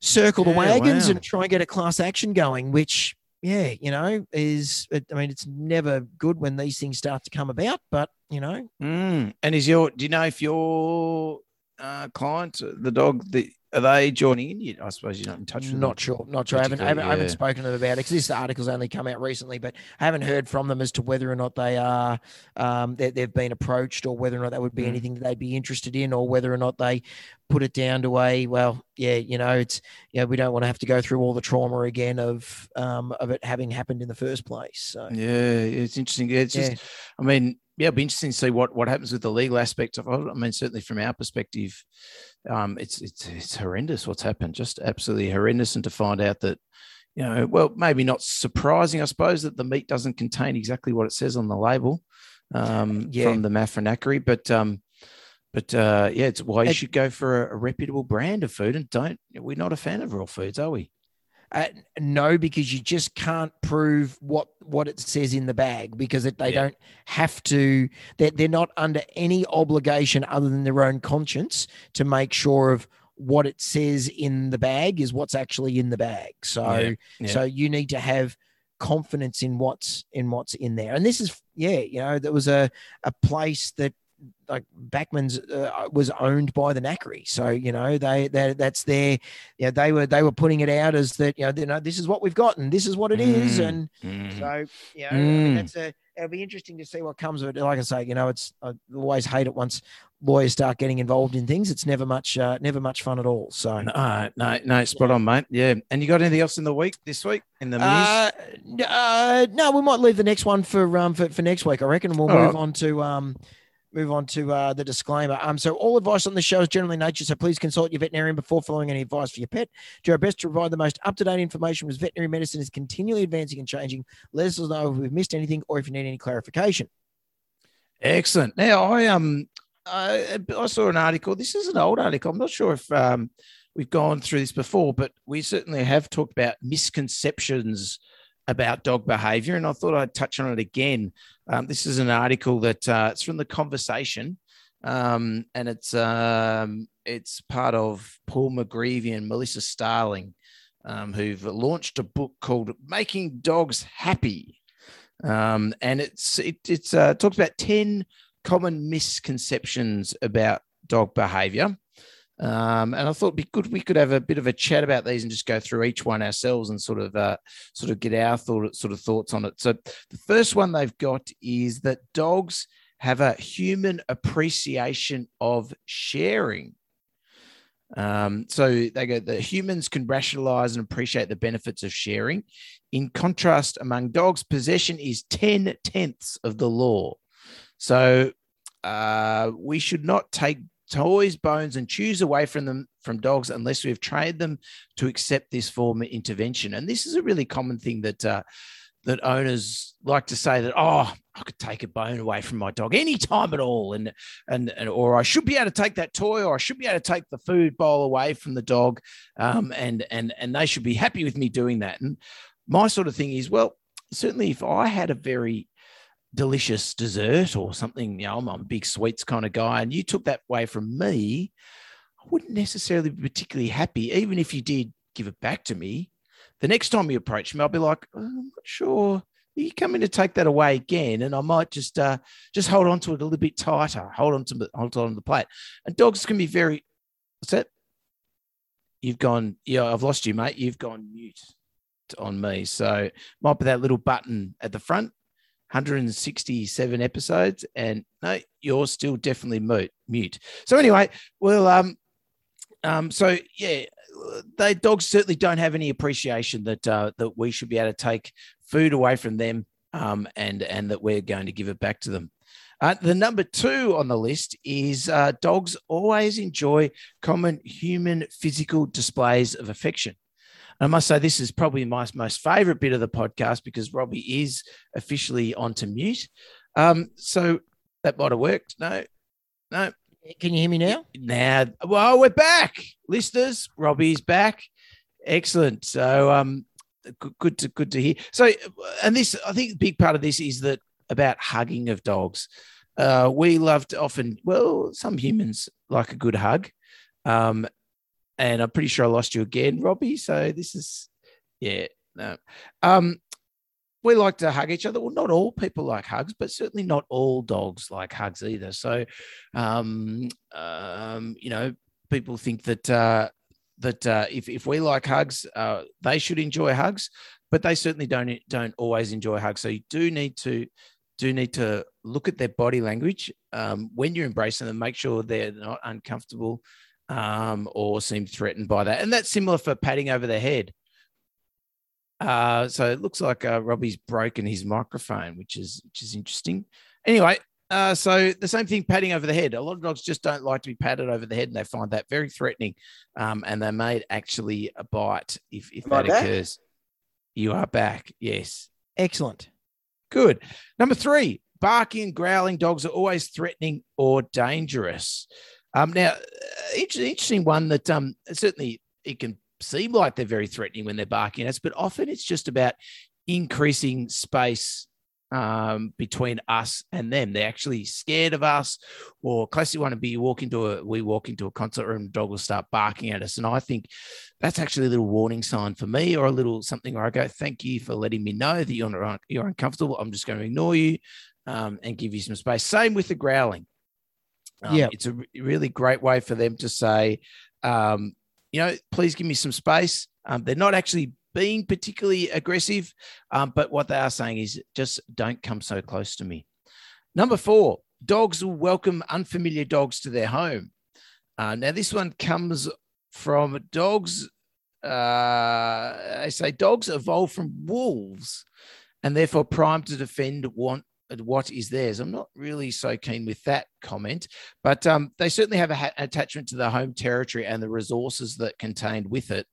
circle the wagons wow. and try and get a class action going. Which yeah, you know is I mean it's never good when these things start to come about, but you know Mm. And is your do you know if your uh, client, the dog, the are they joining in? You, I suppose you're not in touch with Not them. sure. Not sure. I haven't, I haven't, I haven't spoken to them about it because this article's only come out recently, but I haven't heard from them as to whether or not they are um, that they've been approached or whether or not that would be Mm. anything that they'd be interested in or whether or not they put it down to a well, yeah, you know, it's you know, we don't want to have to go through all the trauma again of um, of it having happened in the first place. So Yeah, it's interesting. It's yeah, just, I mean, yeah, it'll be interesting to see what what happens with the legal aspect of it. I mean, certainly from our perspective, um, it's it's it's horrendous what's happened. Just absolutely horrendous, and to find out that, you know, well, maybe not surprising, I suppose, that the meat doesn't contain exactly what it says on the label um, Yeah. from the Maffra Knackery, but um, but uh, yeah, it's why you should go for a, a reputable brand of food, and don't. We're not a fan of raw foods, are we? Uh, no, because you just can't prove what what it says in the bag because it, they Yeah. don't have to. They're, they're not under any obligation other than their own conscience to make sure of what it says in the bag is what's actually in the bag. So Yeah, yeah. so you need to have confidence in what's in what's in there. And this is yeah, you know, there was a a place that like Backman's uh, was owned by the Knackery, so you know they they that's their yeah they were they were putting it out as that you know, you know this is what we've got and this is what it is Mm. and Mm. so you know I mean, Mm. that's a it'll be interesting to see what comes of it. Like I say, you know, it's I always hate it once lawyers start getting involved in things. It's never much uh, never much fun at all. So. No, no, no, spot on, mate. Yeah. And you got anything else in the week this week in the news? Uh, uh, no, we might leave the next one for um for, for next week, I reckon, we'll All move right. on to um move on to uh, the disclaimer. Um, so all advice on the show is generally nature, so please consult your veterinarian before following any advice for your pet. Do our best to provide the most up to date information as veterinary medicine is continually advancing and changing. Let us know if we've missed anything or if you need any clarification. Excellent. Now, I um, I, I saw an article. This is an old article. I'm not sure if um, we've gone through this before, but we certainly have talked about misconceptions about dog behavior, and I thought I'd touch on it again. Um, this is an article that uh, it's from the conversation, um, and it's um, it's part of Paul McGreevy and Melissa Starling, um, who've launched a book called "Making Dogs Happy." um, and it's it it's uh, talks about ten common misconceptions about dog behavior. Um, and I thought it'd be good we could have a bit of a chat about these and just go through each one ourselves and sort of uh, sort of get our thought sort of thoughts on it. So the first one they've got is that dogs have a human appreciation of sharing. Um, so they go, the humans can rationalize and appreciate the benefits of sharing. In contrast, among dogs, possession is 10 tenths of the law. So uh, we should not take toys, bones, and chews away from them from dogs unless we've trained them to accept this form of intervention. And this is a really common thing that uh, that owners like to say that, oh, I could take a bone away from my dog anytime at all. And, and, and, or I should be able to take that toy or I should be able to take the food bowl away from the dog. Um, and, and, and they should be happy with me doing that. And my sort of thing is, well, certainly if I had a very delicious dessert or something, you know, I'm, a big sweets kind of guy, and you took that away from me, I wouldn't necessarily be particularly happy, even if you did give it back to me. The next time you approach me, I'll be like, "Oh, I'm not sure. Are you coming to take that away again? And I might just uh, just hold on to it a little bit tighter, hold on to the hold on to the plate. And dogs can be very what's that? You've gone, yeah, I've lost you, mate. You've gone mute on me. So might be that little button at the front. 167 episodes, and no, you're still definitely mute. So anyway, well, um, um, so yeah, they dogs certainly don't have any appreciation that uh, that we should be able to take food away from them, um, and and that we're going to give it back to them. Uh, the number two on the list is uh, dogs always enjoy common human physical displays of affection. I must say, this is probably my most favorite bit of the podcast because Robbie is officially onto mute. Um, so that might have worked. No, no. Can you hear me now? Now, well, we're back, listeners. Robbie's back. Excellent. So, um, good, good to good to hear. So, and this, I think, big part of this is that about hugging of dogs. Uh, we love to often, well, some humans like a good hug. Um, and I'm pretty sure I lost you again, Robbie. So this is, yeah, no. Um, we like to hug each other. Well, not all people like hugs, but certainly not all dogs like hugs either. So, um, um, you know, people think that uh, that uh, if if we like hugs, uh, they should enjoy hugs, but they certainly don't don't always enjoy hugs. So you do need to do need to look at their body language um, when you're embracing them. Make sure they're not uncomfortable um, or seem threatened by that. And that's similar for patting over the head. Uh, so it looks like uh, Robbie's broken his microphone, which is which is interesting. Anyway, uh, so the same thing, patting over the head. A lot of dogs just don't like to be patted over the head, and they find that very threatening. Um, and they may actually bite if if Am that occurs. You are back, yes. Excellent. Good. Number three, barking and growling dogs are always threatening or dangerous. Um, now, uh, interesting one that um, certainly it can seem like they're very threatening when they're barking at us, but often it's just about increasing space um, between us and them. They're actually scared of us, or classic one would be you walk into a we walk into a concert room, dog will start barking at us, and I think that's actually a little warning sign for me, or a little something where I go, "Thank you for letting me know that you're you're uncomfortable. I'm just going to ignore you um, and give you some space." Same with the growling. Um, Yeah. it's a really great way for them to say, um, you know, please give me some space. Um, they're not actually being particularly aggressive, um, but what they are saying is just don't come so close to me. Number four, dogs will welcome unfamiliar dogs to their home. Uh, now, this one comes from dogs. Uh, I say dogs evolve from wolves and therefore primed to defend want, what is theirs. I'm not really so keen with that comment, but um, they certainly have a ha- attachment to the home territory and the resources that contained with it.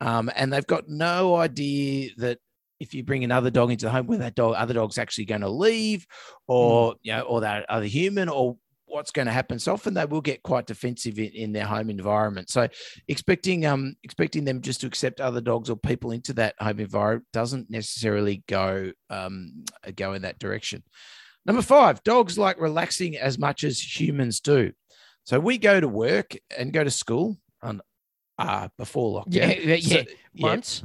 Um, and they've got no idea that if you bring another dog into the home, where that dog, other dog's actually going to leave, or you know, or that other human, or what's going to happen. So often they will get quite defensive in, in their home environment. So expecting um expecting them just to accept other dogs or people into that home environment doesn't necessarily go um go in that direction. Number five, dogs like relaxing as much as humans do. So we go to work and go to school on uh before lockdown. Yeah, yeah, So- yeah. Once.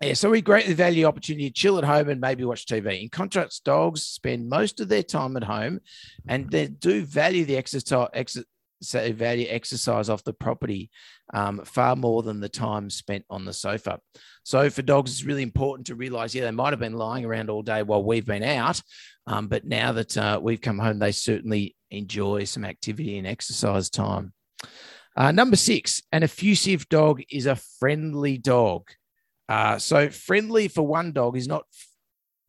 Yeah, so we greatly value opportunity to chill at home and maybe watch TV. In contrast, dogs spend most of their time at home, and they do value the exercise. Exer- so value exercise off the property um, far more than the time spent on the sofa. So for dogs, it's really important to realize, yeah, they might have been lying around all day while we've been out, um, but now that uh, we've come home, they certainly enjoy some activity and exercise time. Uh, number six, an effusive dog is a friendly dog. Uh, so friendly for one dog is not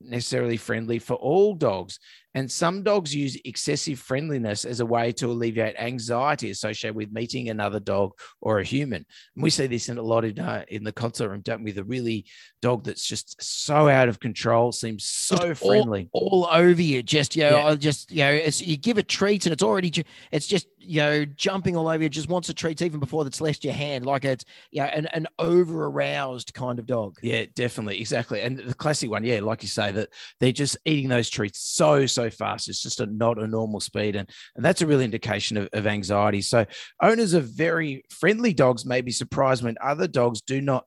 necessarily friendly for all dogs. And some dogs use excessive friendliness as a way to alleviate anxiety associated with meeting another dog or a human. And we see this in a lot in, uh, in the concert room, don't we? The really dog that's just so out of control, seems so Just friendly. all over you. Just you know, Yeah. Just you know, it's you give a treat and it's already ju- it's just you know jumping all over you. Just wants a treat even before it's left your hand. Like it's yeah, an an over aroused kind of dog. Yeah, definitely, exactly. And the classic one, yeah, like you say, say that they're just eating those treats so so fast. It's just a, not a normal speed, and and that's a real indication of, of anxiety. So owners of very friendly dogs may be surprised when other dogs do not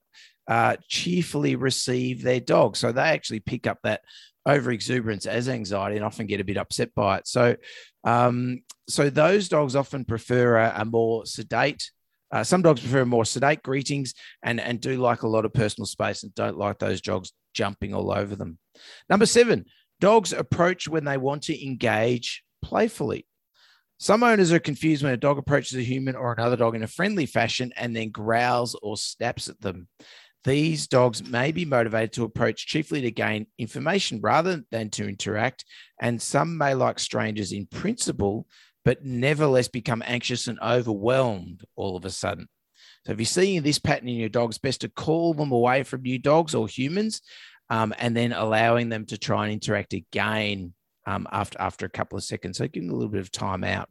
uh, cheerfully receive their dog. So they actually pick up that over exuberance as anxiety and often get a bit upset by it. So, um, so those dogs often prefer a, a more sedate. Uh, some dogs prefer more sedate greetings and and do like a lot of personal space and don't like those dogs jumping all over them. Number seven, dogs approach when they want to engage playfully. Some owners are confused when a dog approaches a human or another dog in a friendly fashion and then growls or snaps at them. These dogs may be motivated to approach chiefly to gain information rather than to interact, and some may like strangers in principle, but nevertheless become anxious and overwhelmed all of a sudden. So, if you're seeing this pattern in your dog, it's best to call them away from new dogs or humans um, and then allowing them to try and interact again um, after, after a couple of seconds. So, them a little bit of time out.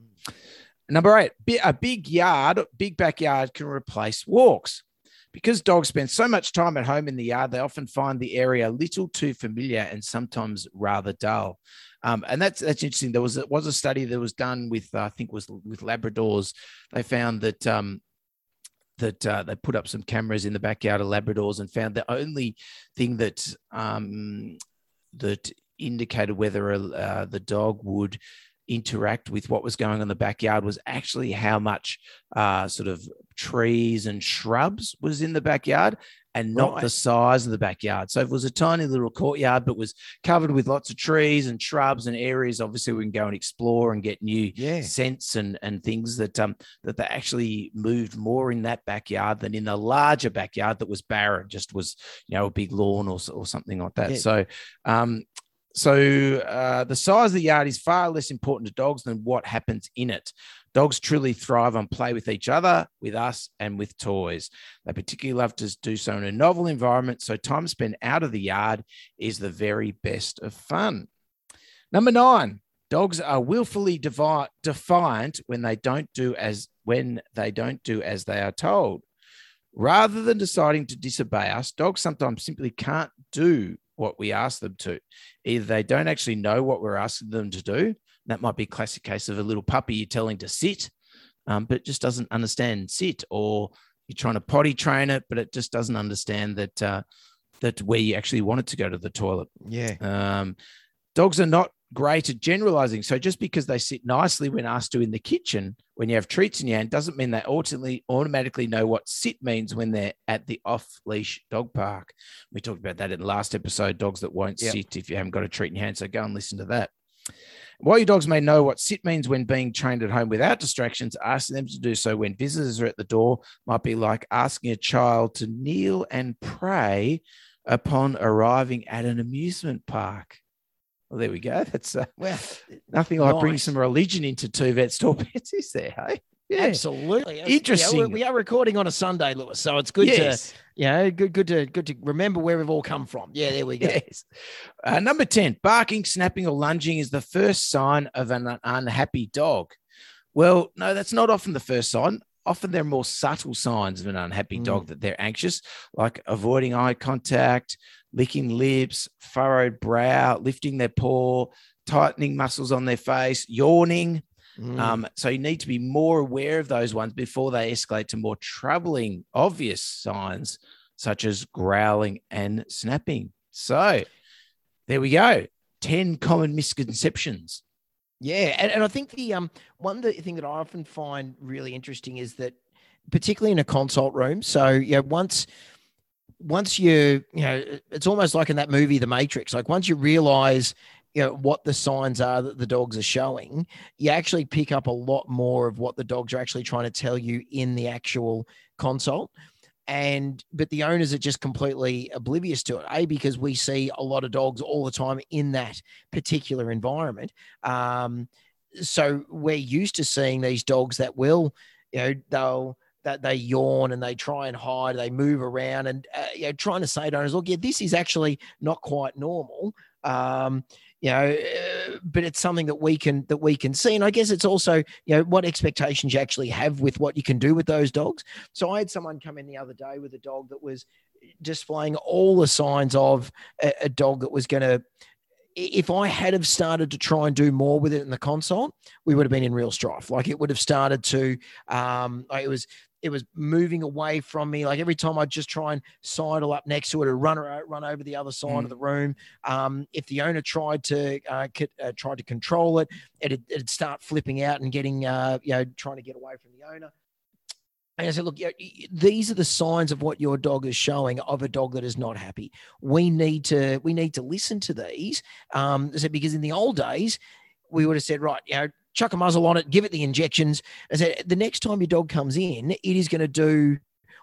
Number eight, a big yard, big backyard can replace walks. Because dogs spend so much time at home in the yard, they often find the area a little too familiar and sometimes rather dull. Um, and that's that's interesting. There was a, was a study that was done with uh, I think was with Labradors. They found that um, that uh, they put up some cameras in the backyard of Labradors and found the only thing that um, that indicated whether uh, the dog would interact with what was going on in the backyard was actually how much uh, sort of trees and shrubs was in the backyard and not right. the size of the backyard. So if it was a tiny little courtyard, but was covered with lots of trees and shrubs and areas, obviously we can go and explore and get new yeah. scents and, and things that um that they actually moved more in that backyard than in the larger backyard that was barren, just was you know a big lawn or, or something like that. Yeah. So um so uh, the size of the yard is far less important to dogs than what happens in it. Dogs truly thrive on play with each other, with us, and with toys. They particularly love to do so in a novel environment, so time spent out of the yard is the very best of fun. Number nine, dogs are willfully devi- defiant when they don't do as when they don't do as they are told. Rather than deciding to disobey us, dogs sometimes simply can't do what we ask them to. Either they don't actually know what we're asking them to do. That might be a classic case of a little puppy you're telling to sit, um, but just doesn't understand sit, or you're trying to potty train it, but it just doesn't understand that uh, that where you actually want it to go to the toilet. Yeah. Um, dogs are not great at generalizing. So just because they sit nicely when asked to in the kitchen, when you have treats in your hand, doesn't mean they automatically automatically know what sit means when they're at the off leash dog park. We talked about that in the last episode. Dogs that won't yep. sit if you haven't got a treat in your hand. So go and listen to that. While your dogs may know what sit means when being trained at home without distractions, asking them to do so when visitors are at the door might be like asking a child to kneel and pray upon arriving at an amusement park. Well, there we go. That's uh, well, nothing like nice. bringing some religion into Two Vets Talk Pets, is there? Hey, yeah, absolutely. Interesting. We are recording on a Sunday, Lewis, so it's good yes. to, you know, good, good to, good to remember where we've all come from. Yeah, there we go. Yes. Uh, number ten: barking, snapping, or lunging is the first sign of an unhappy dog. Well, no, that's not often the first sign. Often there are more subtle signs of an unhappy mm. dog that they're anxious, like avoiding eye contact, licking lips, furrowed brow, lifting their paw, tightening muscles on their face, yawning. Mm. Um, so you need to be more aware of those ones before they escalate to more troubling, obvious signs such as growling and snapping. So there we go. 10 common misconceptions. Yeah. And, and I think the um one thing that I often find really interesting is that particularly in a consult room. So yeah, once once you you know it's almost like in that movie the matrix like once you realize you know what the signs are that the dogs are showing you actually pick up a lot more of what the dogs are actually trying to tell you in the actual consult and but the owners are just completely oblivious to it a because we see a lot of dogs all the time in that particular environment um so we're used to seeing these dogs that will you know they'll that they yawn and they try and hide, they move around and uh, you know, trying to say to owners, look, yeah, this is actually not quite normal. Um, you know, uh, but it's something that we can that we can see, and I guess it's also you know what expectations you actually have with what you can do with those dogs. So I had someone come in the other day with a dog that was displaying all the signs of a, a dog that was going to if I had have started to try and do more with it in the console, we would have been in real strife. Like it would have started to, um, it was it was moving away from me. Like every time I'd just try and sidle up next to it or run run over the other side mm. of the room. Um, if the owner tried to uh, uh, tried to control it, it'd, it'd, start flipping out and getting uh, you know trying to get away from the owner. And I said, look, these are the signs of what your dog is showing of a dog that is not happy. We need to we need to listen to these. Um, I said because in the old days, we would have said, right, you know, chuck a muzzle on it, give it the injections. I said, the next time your dog comes in, it is going to do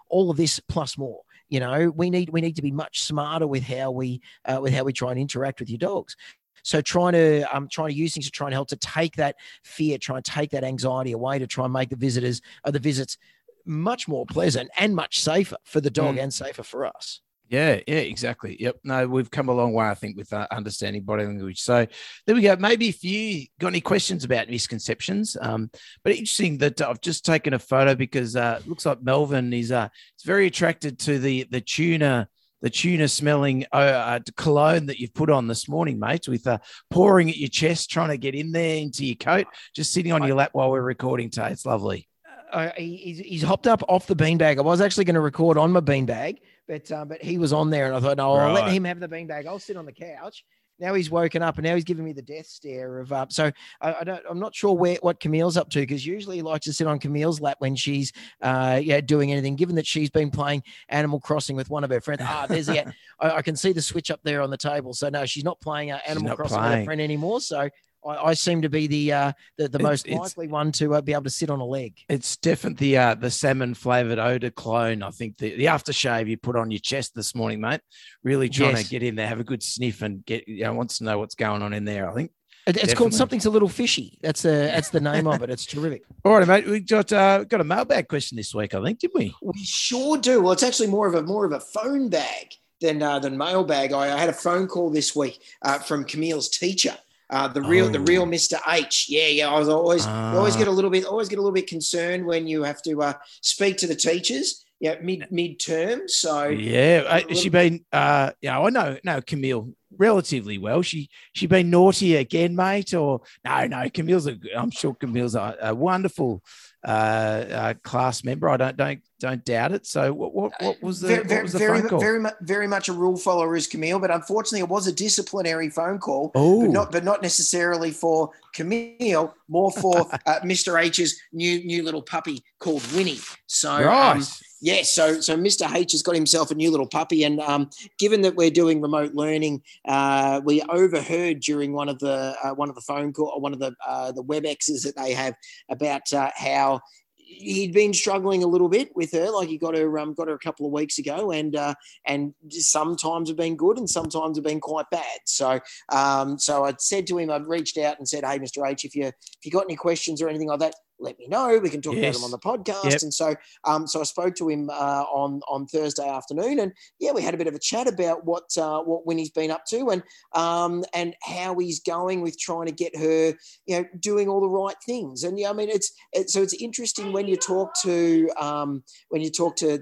all of this plus more. You know, we need we need to be much smarter with how we uh, with how we try and interact with your dogs. So trying to um, trying to use things to try and help to take that fear, try and take that anxiety away, to try and make the visitors uh, the visits much more pleasant and much safer for the dog mm. and safer for us. Yeah, yeah, exactly. Yep. No, we've come a long way, I think, with uh, understanding body language. So there we go. Maybe if you got any questions about misconceptions, um, but interesting that I've just taken a photo because uh, looks like Melvin is uh, it's very attracted to the the tuna the tuna smelling uh, uh, cologne that you've put on this morning, mate, with uh, pouring at your chest, trying to get in there into your coat, just sitting on your lap while we're recording today. It's lovely uh, he's, he's hopped up off the beanbag. I was actually going to record on my beanbag, but uh, but he was on there, and I thought, no, I'll let him have the beanbag. I'll sit on the couch. Now he's woken up, and now he's giving me the death stare of up. Uh, so I, I, don't. I'm not sure where what Camille's up to because usually he likes to sit on Camille's lap when she's uh yeah doing anything. Given that she's been playing Animal Crossing with one of her friends, ah, there's the I, I, can see the switch up there on the table. So no, she's not playing uh, Animal Crossing playing. with her friend anymore. So I, I seem to be the uh, the, the most likely one to uh, be able to sit on a leg. It's definitely the uh, the salmon flavored eau de cologne. I think the, the aftershave you put on your chest this morning, mate, really trying yes. to get in there, have a good sniff, and get you know wants to know what's going on in there. I think. It's Definitely. called something's a little fishy. That's a that's the name of it. It's terrific. All right, mate. We got uh, got a mailbag question this week. I think, did we? We sure do. Well, it's actually more of a more of a phone bag than uh, than mailbag. I, I had a phone call this week uh, from Camille's teacher, uh, the real, oh. the real oh. Mr. H. Yeah, yeah. I was always, always get a little bit, always get a little bit concerned when you have to uh, speak to the teachers. Yeah, mid midterm. So yeah, little... she been. Uh, yeah, I know, no, Camille relatively well. She she been naughty again, mate, or no, no. Camille's a. I'm sure Camille's a, a wonderful uh, uh, class member. I don't don't don't doubt it. So what what, what was the, very, what was the very, phone call? Very much very much a rule follower is Camille, but unfortunately it was a disciplinary phone call. Oh, but not but not necessarily for Camille, more for uh, Mr. H's new new little puppy called Winnie. So um, right. Um, yeah, so so Mr. H has got himself a new little puppy, and um, given that we're doing remote learning, uh, we overheard during one of the uh, one of the phone call, or one of the uh, the WebExes that they have about uh, how he'd been struggling a little bit with her. Like he got her, um, got her a couple of weeks ago, and uh, and sometimes have been good, and sometimes have been quite bad. So, um, so I said to him, I'd reached out and said, "Hey, Mr. H, if you if you got any questions or anything like that, let me know. We can talk yes. about them on the podcast. Yep. And so, um, so I spoke to him uh, on on Thursday afternoon, and yeah, we had a bit of a chat about what uh, what Winnie's been up to, and um, and how he's going with trying to get her, you know, doing all the right things. And yeah, I mean, it's, it's so it's interesting when you talk to um, when you talk to.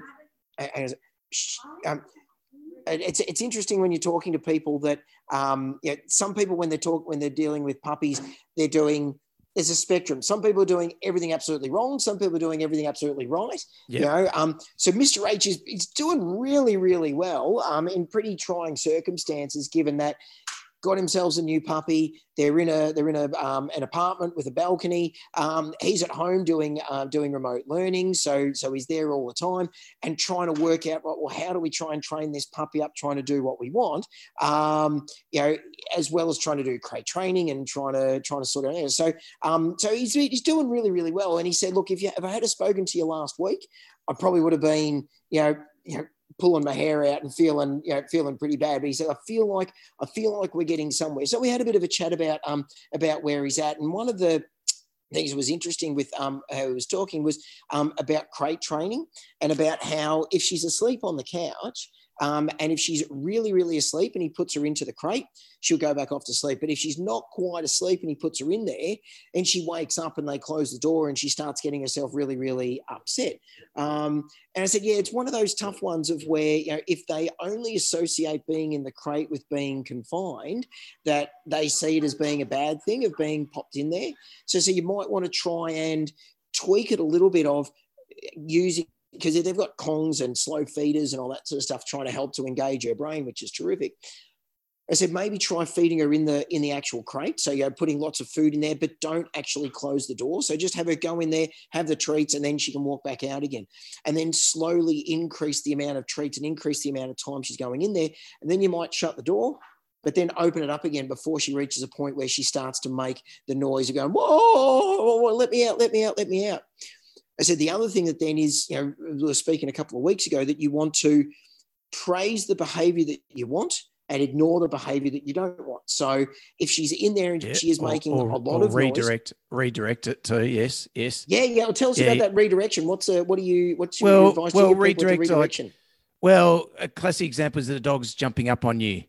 Um, it's it's interesting when you're talking to people that um, you know, some people when they talk when they're dealing with puppies, they're doing there's a spectrum. Some people are doing everything absolutely wrong. Some people are doing everything absolutely right. Yep. You know, um, so Mr. H is, is doing really, really well um, in pretty trying circumstances, given that got themselves a new puppy. They're in a they're in a um, an apartment with a balcony. Um, he's at home doing uh, doing remote learning, so so he's there all the time and trying to work out well how do we try and train this puppy up, trying to do what we want, um, you know, as well as trying to do crate training and trying to trying to sort it out. So um, so he's he's doing really really well. And he said, look, if you if I had spoken to you last week, I probably would have been you know you know pulling my hair out and feeling, you know, feeling pretty bad. But he said, I feel like I feel like we're getting somewhere. So we had a bit of a chat about um about where he's at. And one of the things was interesting with um, how he was talking was um, about crate training and about how if she's asleep on the couch, Um, and if she's really, really asleep and he puts her into the crate, she'll go back off to sleep. But if she's not quite asleep and he puts her in there and she wakes up and they close the door and she starts getting herself really, really upset. Um, and I said, yeah, it's one of those tough ones of where, you know, if they only associate being in the crate with being confined, that they see it as being a bad thing of being popped in there. So, so you might want to try and tweak it a little bit of using because they've got Kongs and slow feeders and all that sort of stuff trying to help to engage her brain, which is terrific. I said maybe try feeding her in the in the actual crate. So you're putting lots of food in there, but don't actually close the door. So just have her go in there, have the treats, and then she can walk back out again. And then slowly increase the amount of treats and increase the amount of time she's going in there. And then you might shut the door, but then open it up again before she reaches a point where she starts to make the noise of going, whoa, whoa, whoa, let me out, let me out, let me out. I said the other thing that then is, you know, we were speaking a couple of weeks ago that you want to praise the behavior that you want and ignore the behavior that you don't want. So if she's in there and Yeah, she is or- making or- a lot of noise, redirect redirect it to yes yes yeah, yeah. Well, tell us Yeah, about that redirection. What's uh, what do you what's your Well- advice well, to your redirect, redirection? well a classic example is that a dog's jumping up on you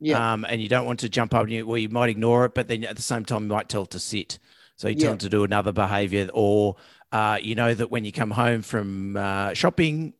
Yeah, um, and you don't want to jump up on you well you might ignore it but then at the same time you might tell it to sit so you tell Yeah. it to do another behavior or uh, you know that when you come home from uh, shopping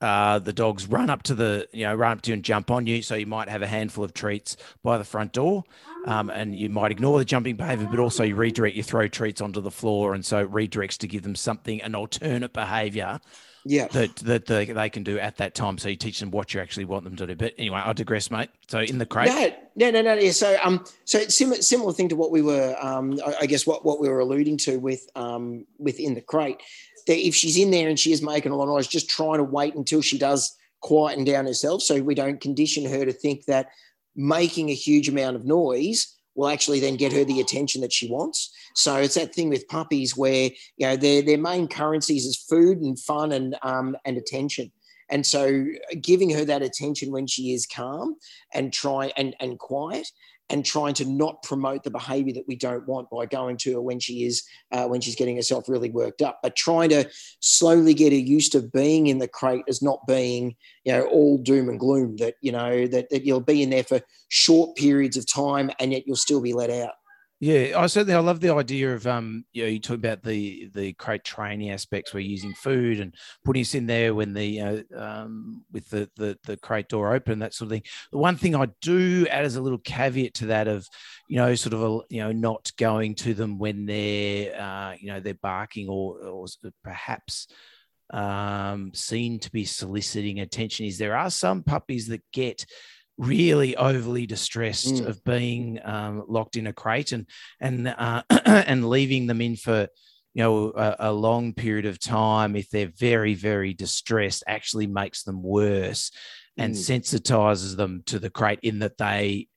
uh, the dogs run up to the you know run up to you and jump on you. So you might have a handful of treats by the front door um, and you might ignore the jumping behavior but also you redirect you throw treats onto the floor. And so redirects to give them something an alternate behavior yeah. that that they, they can do at that time. So you teach them what you actually want them to do. But anyway, I digress, mate. So in the crate, No, no, no, no. Yeah. So, um, so it's similar, similar thing to what we were, um, I, I guess what, what we were alluding to with, um, within the crate. That if she's in there and she is making a lot of noise, just trying to wait until she does quieten down herself, so we don't condition her to think that making a huge amount of noise will actually then get her the attention that she wants. So it's that thing with puppies where you know their their main currencies is food and fun and um, and attention. And so giving her that attention when she is calm and try and, and quiet and trying to not promote the behavior that we don't want by going to her when she is uh, when she's getting herself really worked up but trying to slowly get her used to being in the crate as not being you know all doom and gloom that you know that, that you'll be in there for short periods of time and yet you'll still be let out yeah, I certainly I love the idea of um, you know, you talk about the the crate training aspects. We're using food and putting us in there when the know, um, with the, the the crate door open, that sort of thing. The one thing I do add as a little caveat to that of, you know, sort of a you know not going to them when they're uh, you know they're barking or or perhaps um, seen to be soliciting attention is there are some puppies that get really overly distressed Mm. of being um, locked in a crate and and uh, and leaving them in for you know a, a long period of time if they're very very distressed actually makes them worse and Mm. sensitizes them to the crate in that they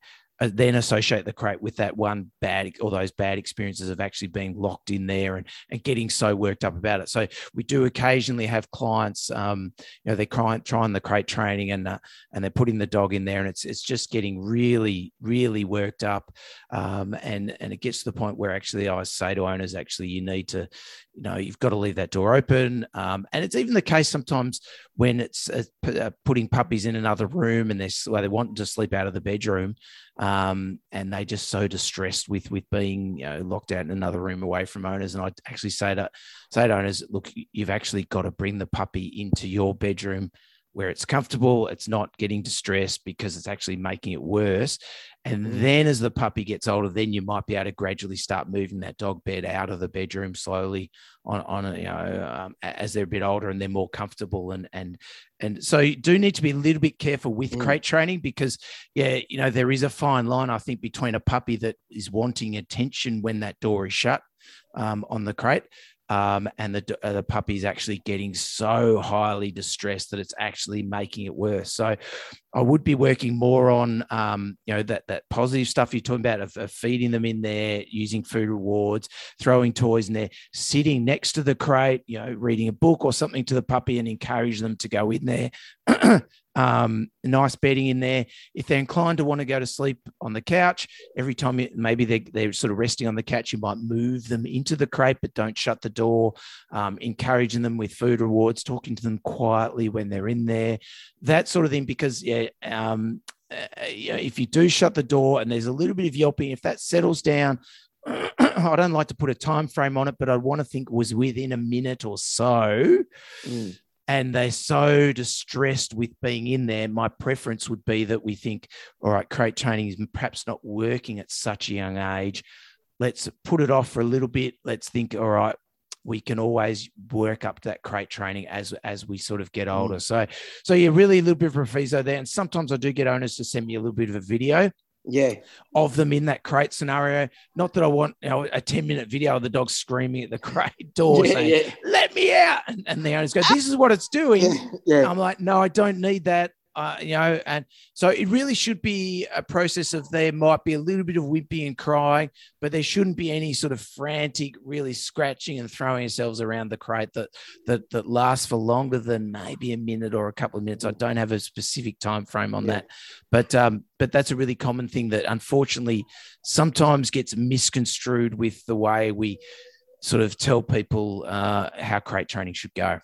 then associate the crate with that one bad or those bad experiences of actually being locked in there and, and getting so worked up about it. So we do occasionally have clients, um, you know, they're trying, trying the crate training and uh, and they're putting the dog in there and it's it's just getting really really worked up, um, and and it gets to the point where actually I say to owners, actually you need to, you know, you've got to leave that door open, um, and it's even the case sometimes when it's uh, uh, putting puppies in another room and they're well, they want to sleep out of the bedroom um, and they just so distressed with with being you know locked out in another room away from owners. And I actually say to say to owners, look, you've actually got to bring the puppy into your bedroom where it's comfortable, it's not getting distressed because it's actually making it worse. And Mm. then as the puppy gets older, then you might be able to gradually start moving that dog bed out of the bedroom slowly on, on a, you know, um, as they're a bit older and they're more comfortable. And, and, and so you do need to be a little bit careful with Mm. crate training because, yeah, you know, there is a fine line, I think, between a puppy that is wanting attention when that door is shut um, on the crate um, and the, uh, the puppy's actually getting so highly distressed that it's actually making it worse. So I would be working more on, um, you know, that that positive stuff you're talking about of, of feeding them in there, using food rewards, throwing toys in there, sitting next to the crate, you know, reading a book or something to the puppy and encourage them to go in there. um, nice bedding in there. If they're inclined to want to go to sleep on the couch, every time you, maybe they're, they're sort of resting on the couch, you might move them into the crate, but don't shut the door. Um, encouraging them with food rewards, talking to them quietly when they're in there, that sort of thing. Because yeah, um, uh, if you do shut the door and there's a little bit of yelping, if that settles down, I don't like to put a time frame on it, but I want to think it was within a minute or so. Mm. And they're so distressed with being in there. My preference would be that we think, all right, crate training is perhaps not working at such a young age. Let's put it off for a little bit. Let's think, all right, we can always work up to that crate training as as we sort of get mm. older. So, so yeah, really a little bit of a proviso there. And sometimes I do get owners to send me a little bit of a video Yeah. of them in that crate scenario. Not that I want you know, a 10 minute video of the dog screaming at the crate door Yeah, saying, yeah. let me out. And, and the owners go, this is what it's doing. Yeah. I'm like, no, I don't need that. Uh, you know, and so it really should be a process of there might be a little bit of whimping and crying, but there shouldn't be any sort of frantic, really scratching and throwing yourselves around the crate that that that lasts for longer than maybe a minute or a couple of minutes. I don't have a specific time frame on Yeah. that, but um, but that's a really common thing that unfortunately sometimes gets misconstrued with the way we sort of tell people uh, how crate training should go.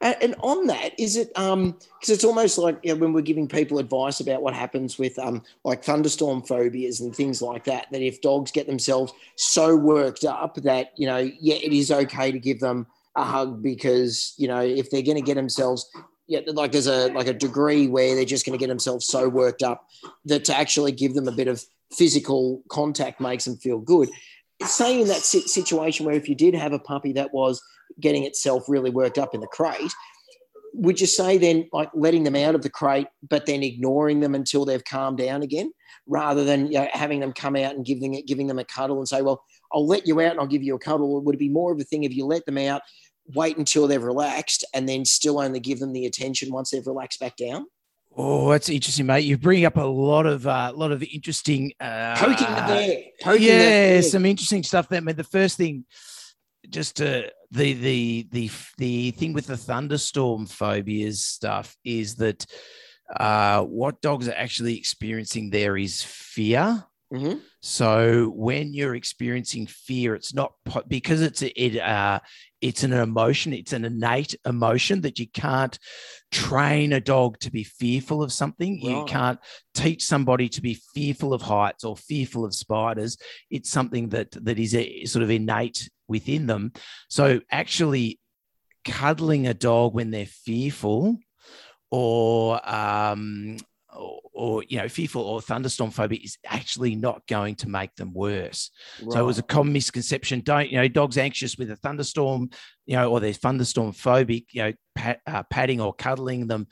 And, and on that, is it um because it's almost like you know, when we're giving people advice about what happens with um like thunderstorm phobias and things like that, that if dogs get themselves so worked up that you know yeah it is okay to give them a hug because you know if they're going to get themselves yeah like there's a like a degree where they're just going to get themselves so worked up that to actually give them a bit of physical contact makes them feel good. Say in that situation where if you did have a puppy that was getting itself really worked up in the crate, would you say then like letting them out of the crate, but then ignoring them until they've calmed down again, rather than you know, having them come out and giving it, giving them a cuddle and say, well, I'll let you out and I'll give you a cuddle. Would it be more of a thing if you let them out, wait until they've relaxed, and then still only give them the attention once they've relaxed back down? Oh, that's interesting, mate. You bring up a lot of a lot of interesting uh, Poking the bear. Poking yeah, the bear. some interesting stuff there. I mean, the first thing, just to the the the the thing with the thunderstorm phobias stuff is that uh, what dogs are actually experiencing there is fear. Mhm. So when you're experiencing fear, it's not po- because it's a, it uh, it's an emotion. It's an innate emotion that you can't train a dog to be fearful of something. You can't teach somebody to be fearful of heights or fearful of spiders. It's something that that is a, sort of innate within them. So actually, cuddling a dog when they're fearful, or um, or, or you know, fearful or thunderstorm phobia is actually not going to make them worse. So it was a common misconception. Don't you know? Dogs anxious with a thunderstorm, you know, or they're thunderstorm phobic. You know, pat, uh, patting or cuddling them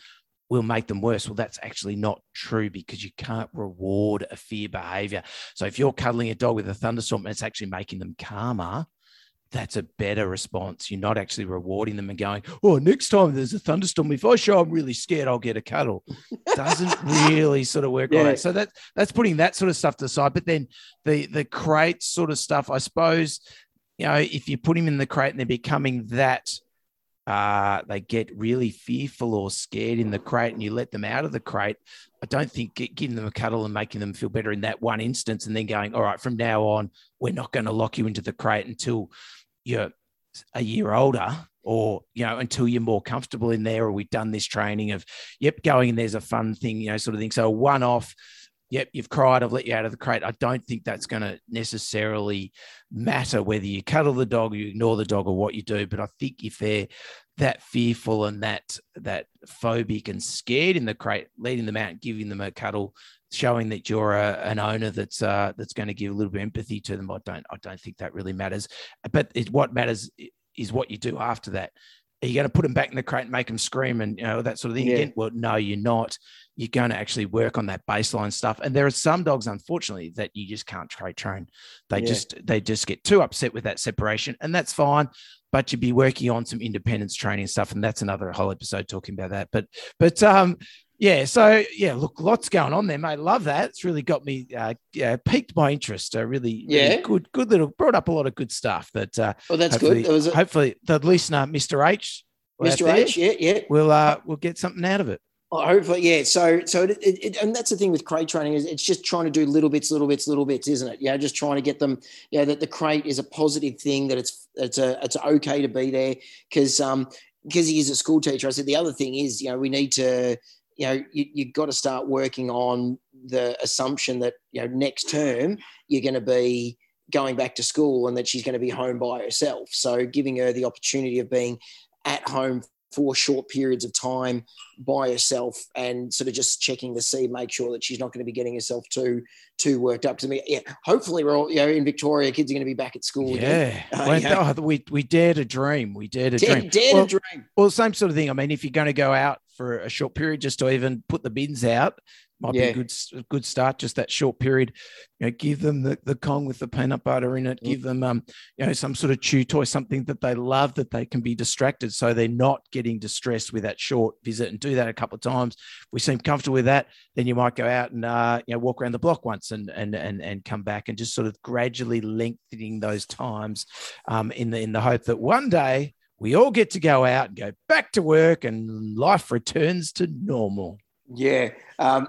will make them worse. Well, that's actually not true because you can't reward a fear behavior. So if you're cuddling a dog with a thunderstorm and it's actually making them calmer, that's a better response. You're not actually rewarding them and going, oh, next time there's a thunderstorm, if I show I'm really scared, I'll get a cuddle. Doesn't really sort of work Yeah. that. So that that's putting that sort of stuff to the side. But then the the crate sort of stuff, I suppose, you know, if you put him in the crate and they're becoming that uh, they get really fearful or scared in the crate and you let them out of the crate, I don't think giving them a cuddle and making them feel better in that one instance and then going, all right, from now on, we're not going to lock you into the crate until you're a year older or, you know, until you're more comfortable in there or we've done this training of, yep, going in there's a fun thing, you know, sort of thing. So one off, yep, you've cried, I've let you out of the crate. I don't think that's going to necessarily matter whether you cuddle the dog you ignore the dog or what you do. But I think if they're that fearful and that that phobic and scared in the crate, leading them out, giving them a cuddle, showing that you're a, an owner that's uh, that's going to give a little bit of empathy to them. I don't I don't think that really matters. But it, what matters is what you do after that. Are you going to put them back in the crate and make them scream and you know that sort of thing Yeah. again? Well, no, you're not. You're going to actually work on that baseline stuff. And there are some dogs, unfortunately, that you just can't crate train. They Yeah. just they just get too upset with that separation, and that's fine. But you'd be working on some independence training stuff, and that's another whole episode talking about that. But but um yeah, so yeah, look, lots going on there, mate. Love that. It's really got me uh, yeah, piqued my interest. Uh, really, really Yeah. good, good little brought up a lot of good stuff that uh, Oh, that's good. Was a, hopefully the listener, Mr. H, there, H. Yeah, yeah. will uh we'll get something out of it. Well, hopefully, yeah. So, so it, it, it, and that's the thing with crate training is it's just trying to do little bits, little bits, little bits, isn't it? Yeah, just trying to get them. Yeah, that the crate is a positive thing. That it's it's a it's okay to be there because um because he is a school teacher. I said the other thing is you know we need to you know you you've got to start working on the assumption that you know next term you're going to be going back to school and that she's going to be home by herself. So giving her the opportunity of being at home for short periods of time by herself and sort of just checking the sea, make sure that she's not going to be getting herself too too worked up. Because I mean, yeah, hopefully we're all you know in Victoria, kids are going to be back at school. Yeah, again. Uh, Well, know, oh, we we dare to dream. We dare to dare, dream. dare well, to dream. well, same sort of thing. I mean, if you're going to go out for a short period, just to even put the bins out, might be a good good start. Just that short period, you know, give them the, the Kong with the peanut butter in it. Mm. Give them um, you know, some sort of chew toy, something that they love that they can be distracted, so they're not getting distressed with that short visit. And do that a couple of times. If we seem comfortable with that, then you might go out and uh, you know walk around the block once and and and and come back and just sort of gradually lengthening those times, um, in the in the hope that one day we all get to go out and go back to work and life returns to normal. Yeah. Um,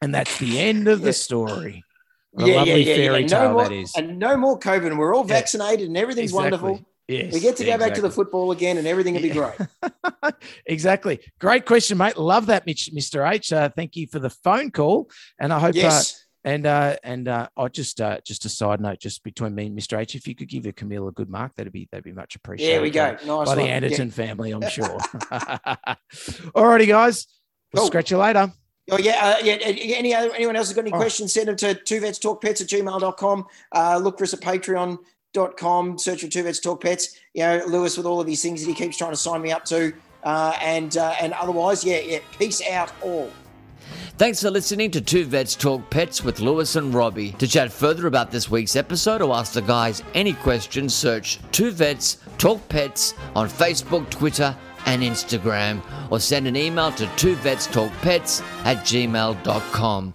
And that's the end of Yeah. the story. What a yeah, yeah, lovely yeah, fairy yeah. tale more, that is. and no more COVID, and we're all Yeah. vaccinated, and everything's Exactly. wonderful. Yes, We get to go back to the football again, and everything will be great. exactly. Great question, mate. Love that, Mr. H. Uh, thank you for the phone call. And I hope uh, Yes. And uh and uh I just uh just a side note just between me and Mr. H, if you could give a Camille a good mark, that'd be that'd be much appreciated. There we go. Nice By one. the Yeah. Anderton family, I'm sure. Alrighty, guys. We'll Cool. scratch you later. Oh yeah, uh, yeah. uh, Any other, anyone else has got any Oh. questions? Send them to two vets talk pets at gmail.com. Uh, look for us at patreon.com. Search for two vets talk pets. You know, Lewis with all of these things that he keeps trying to sign me up to. Uh, and uh, and otherwise, yeah, yeah. Peace out, all. Thanks for listening to Two Vets Talk Pets with Lewis and Robbie. To chat further about this week's episode or ask the guys any questions, search Two Vets Talk Pets on Facebook, Twitter, and Instagram, or send an email to two vets talk pets at gmail.com.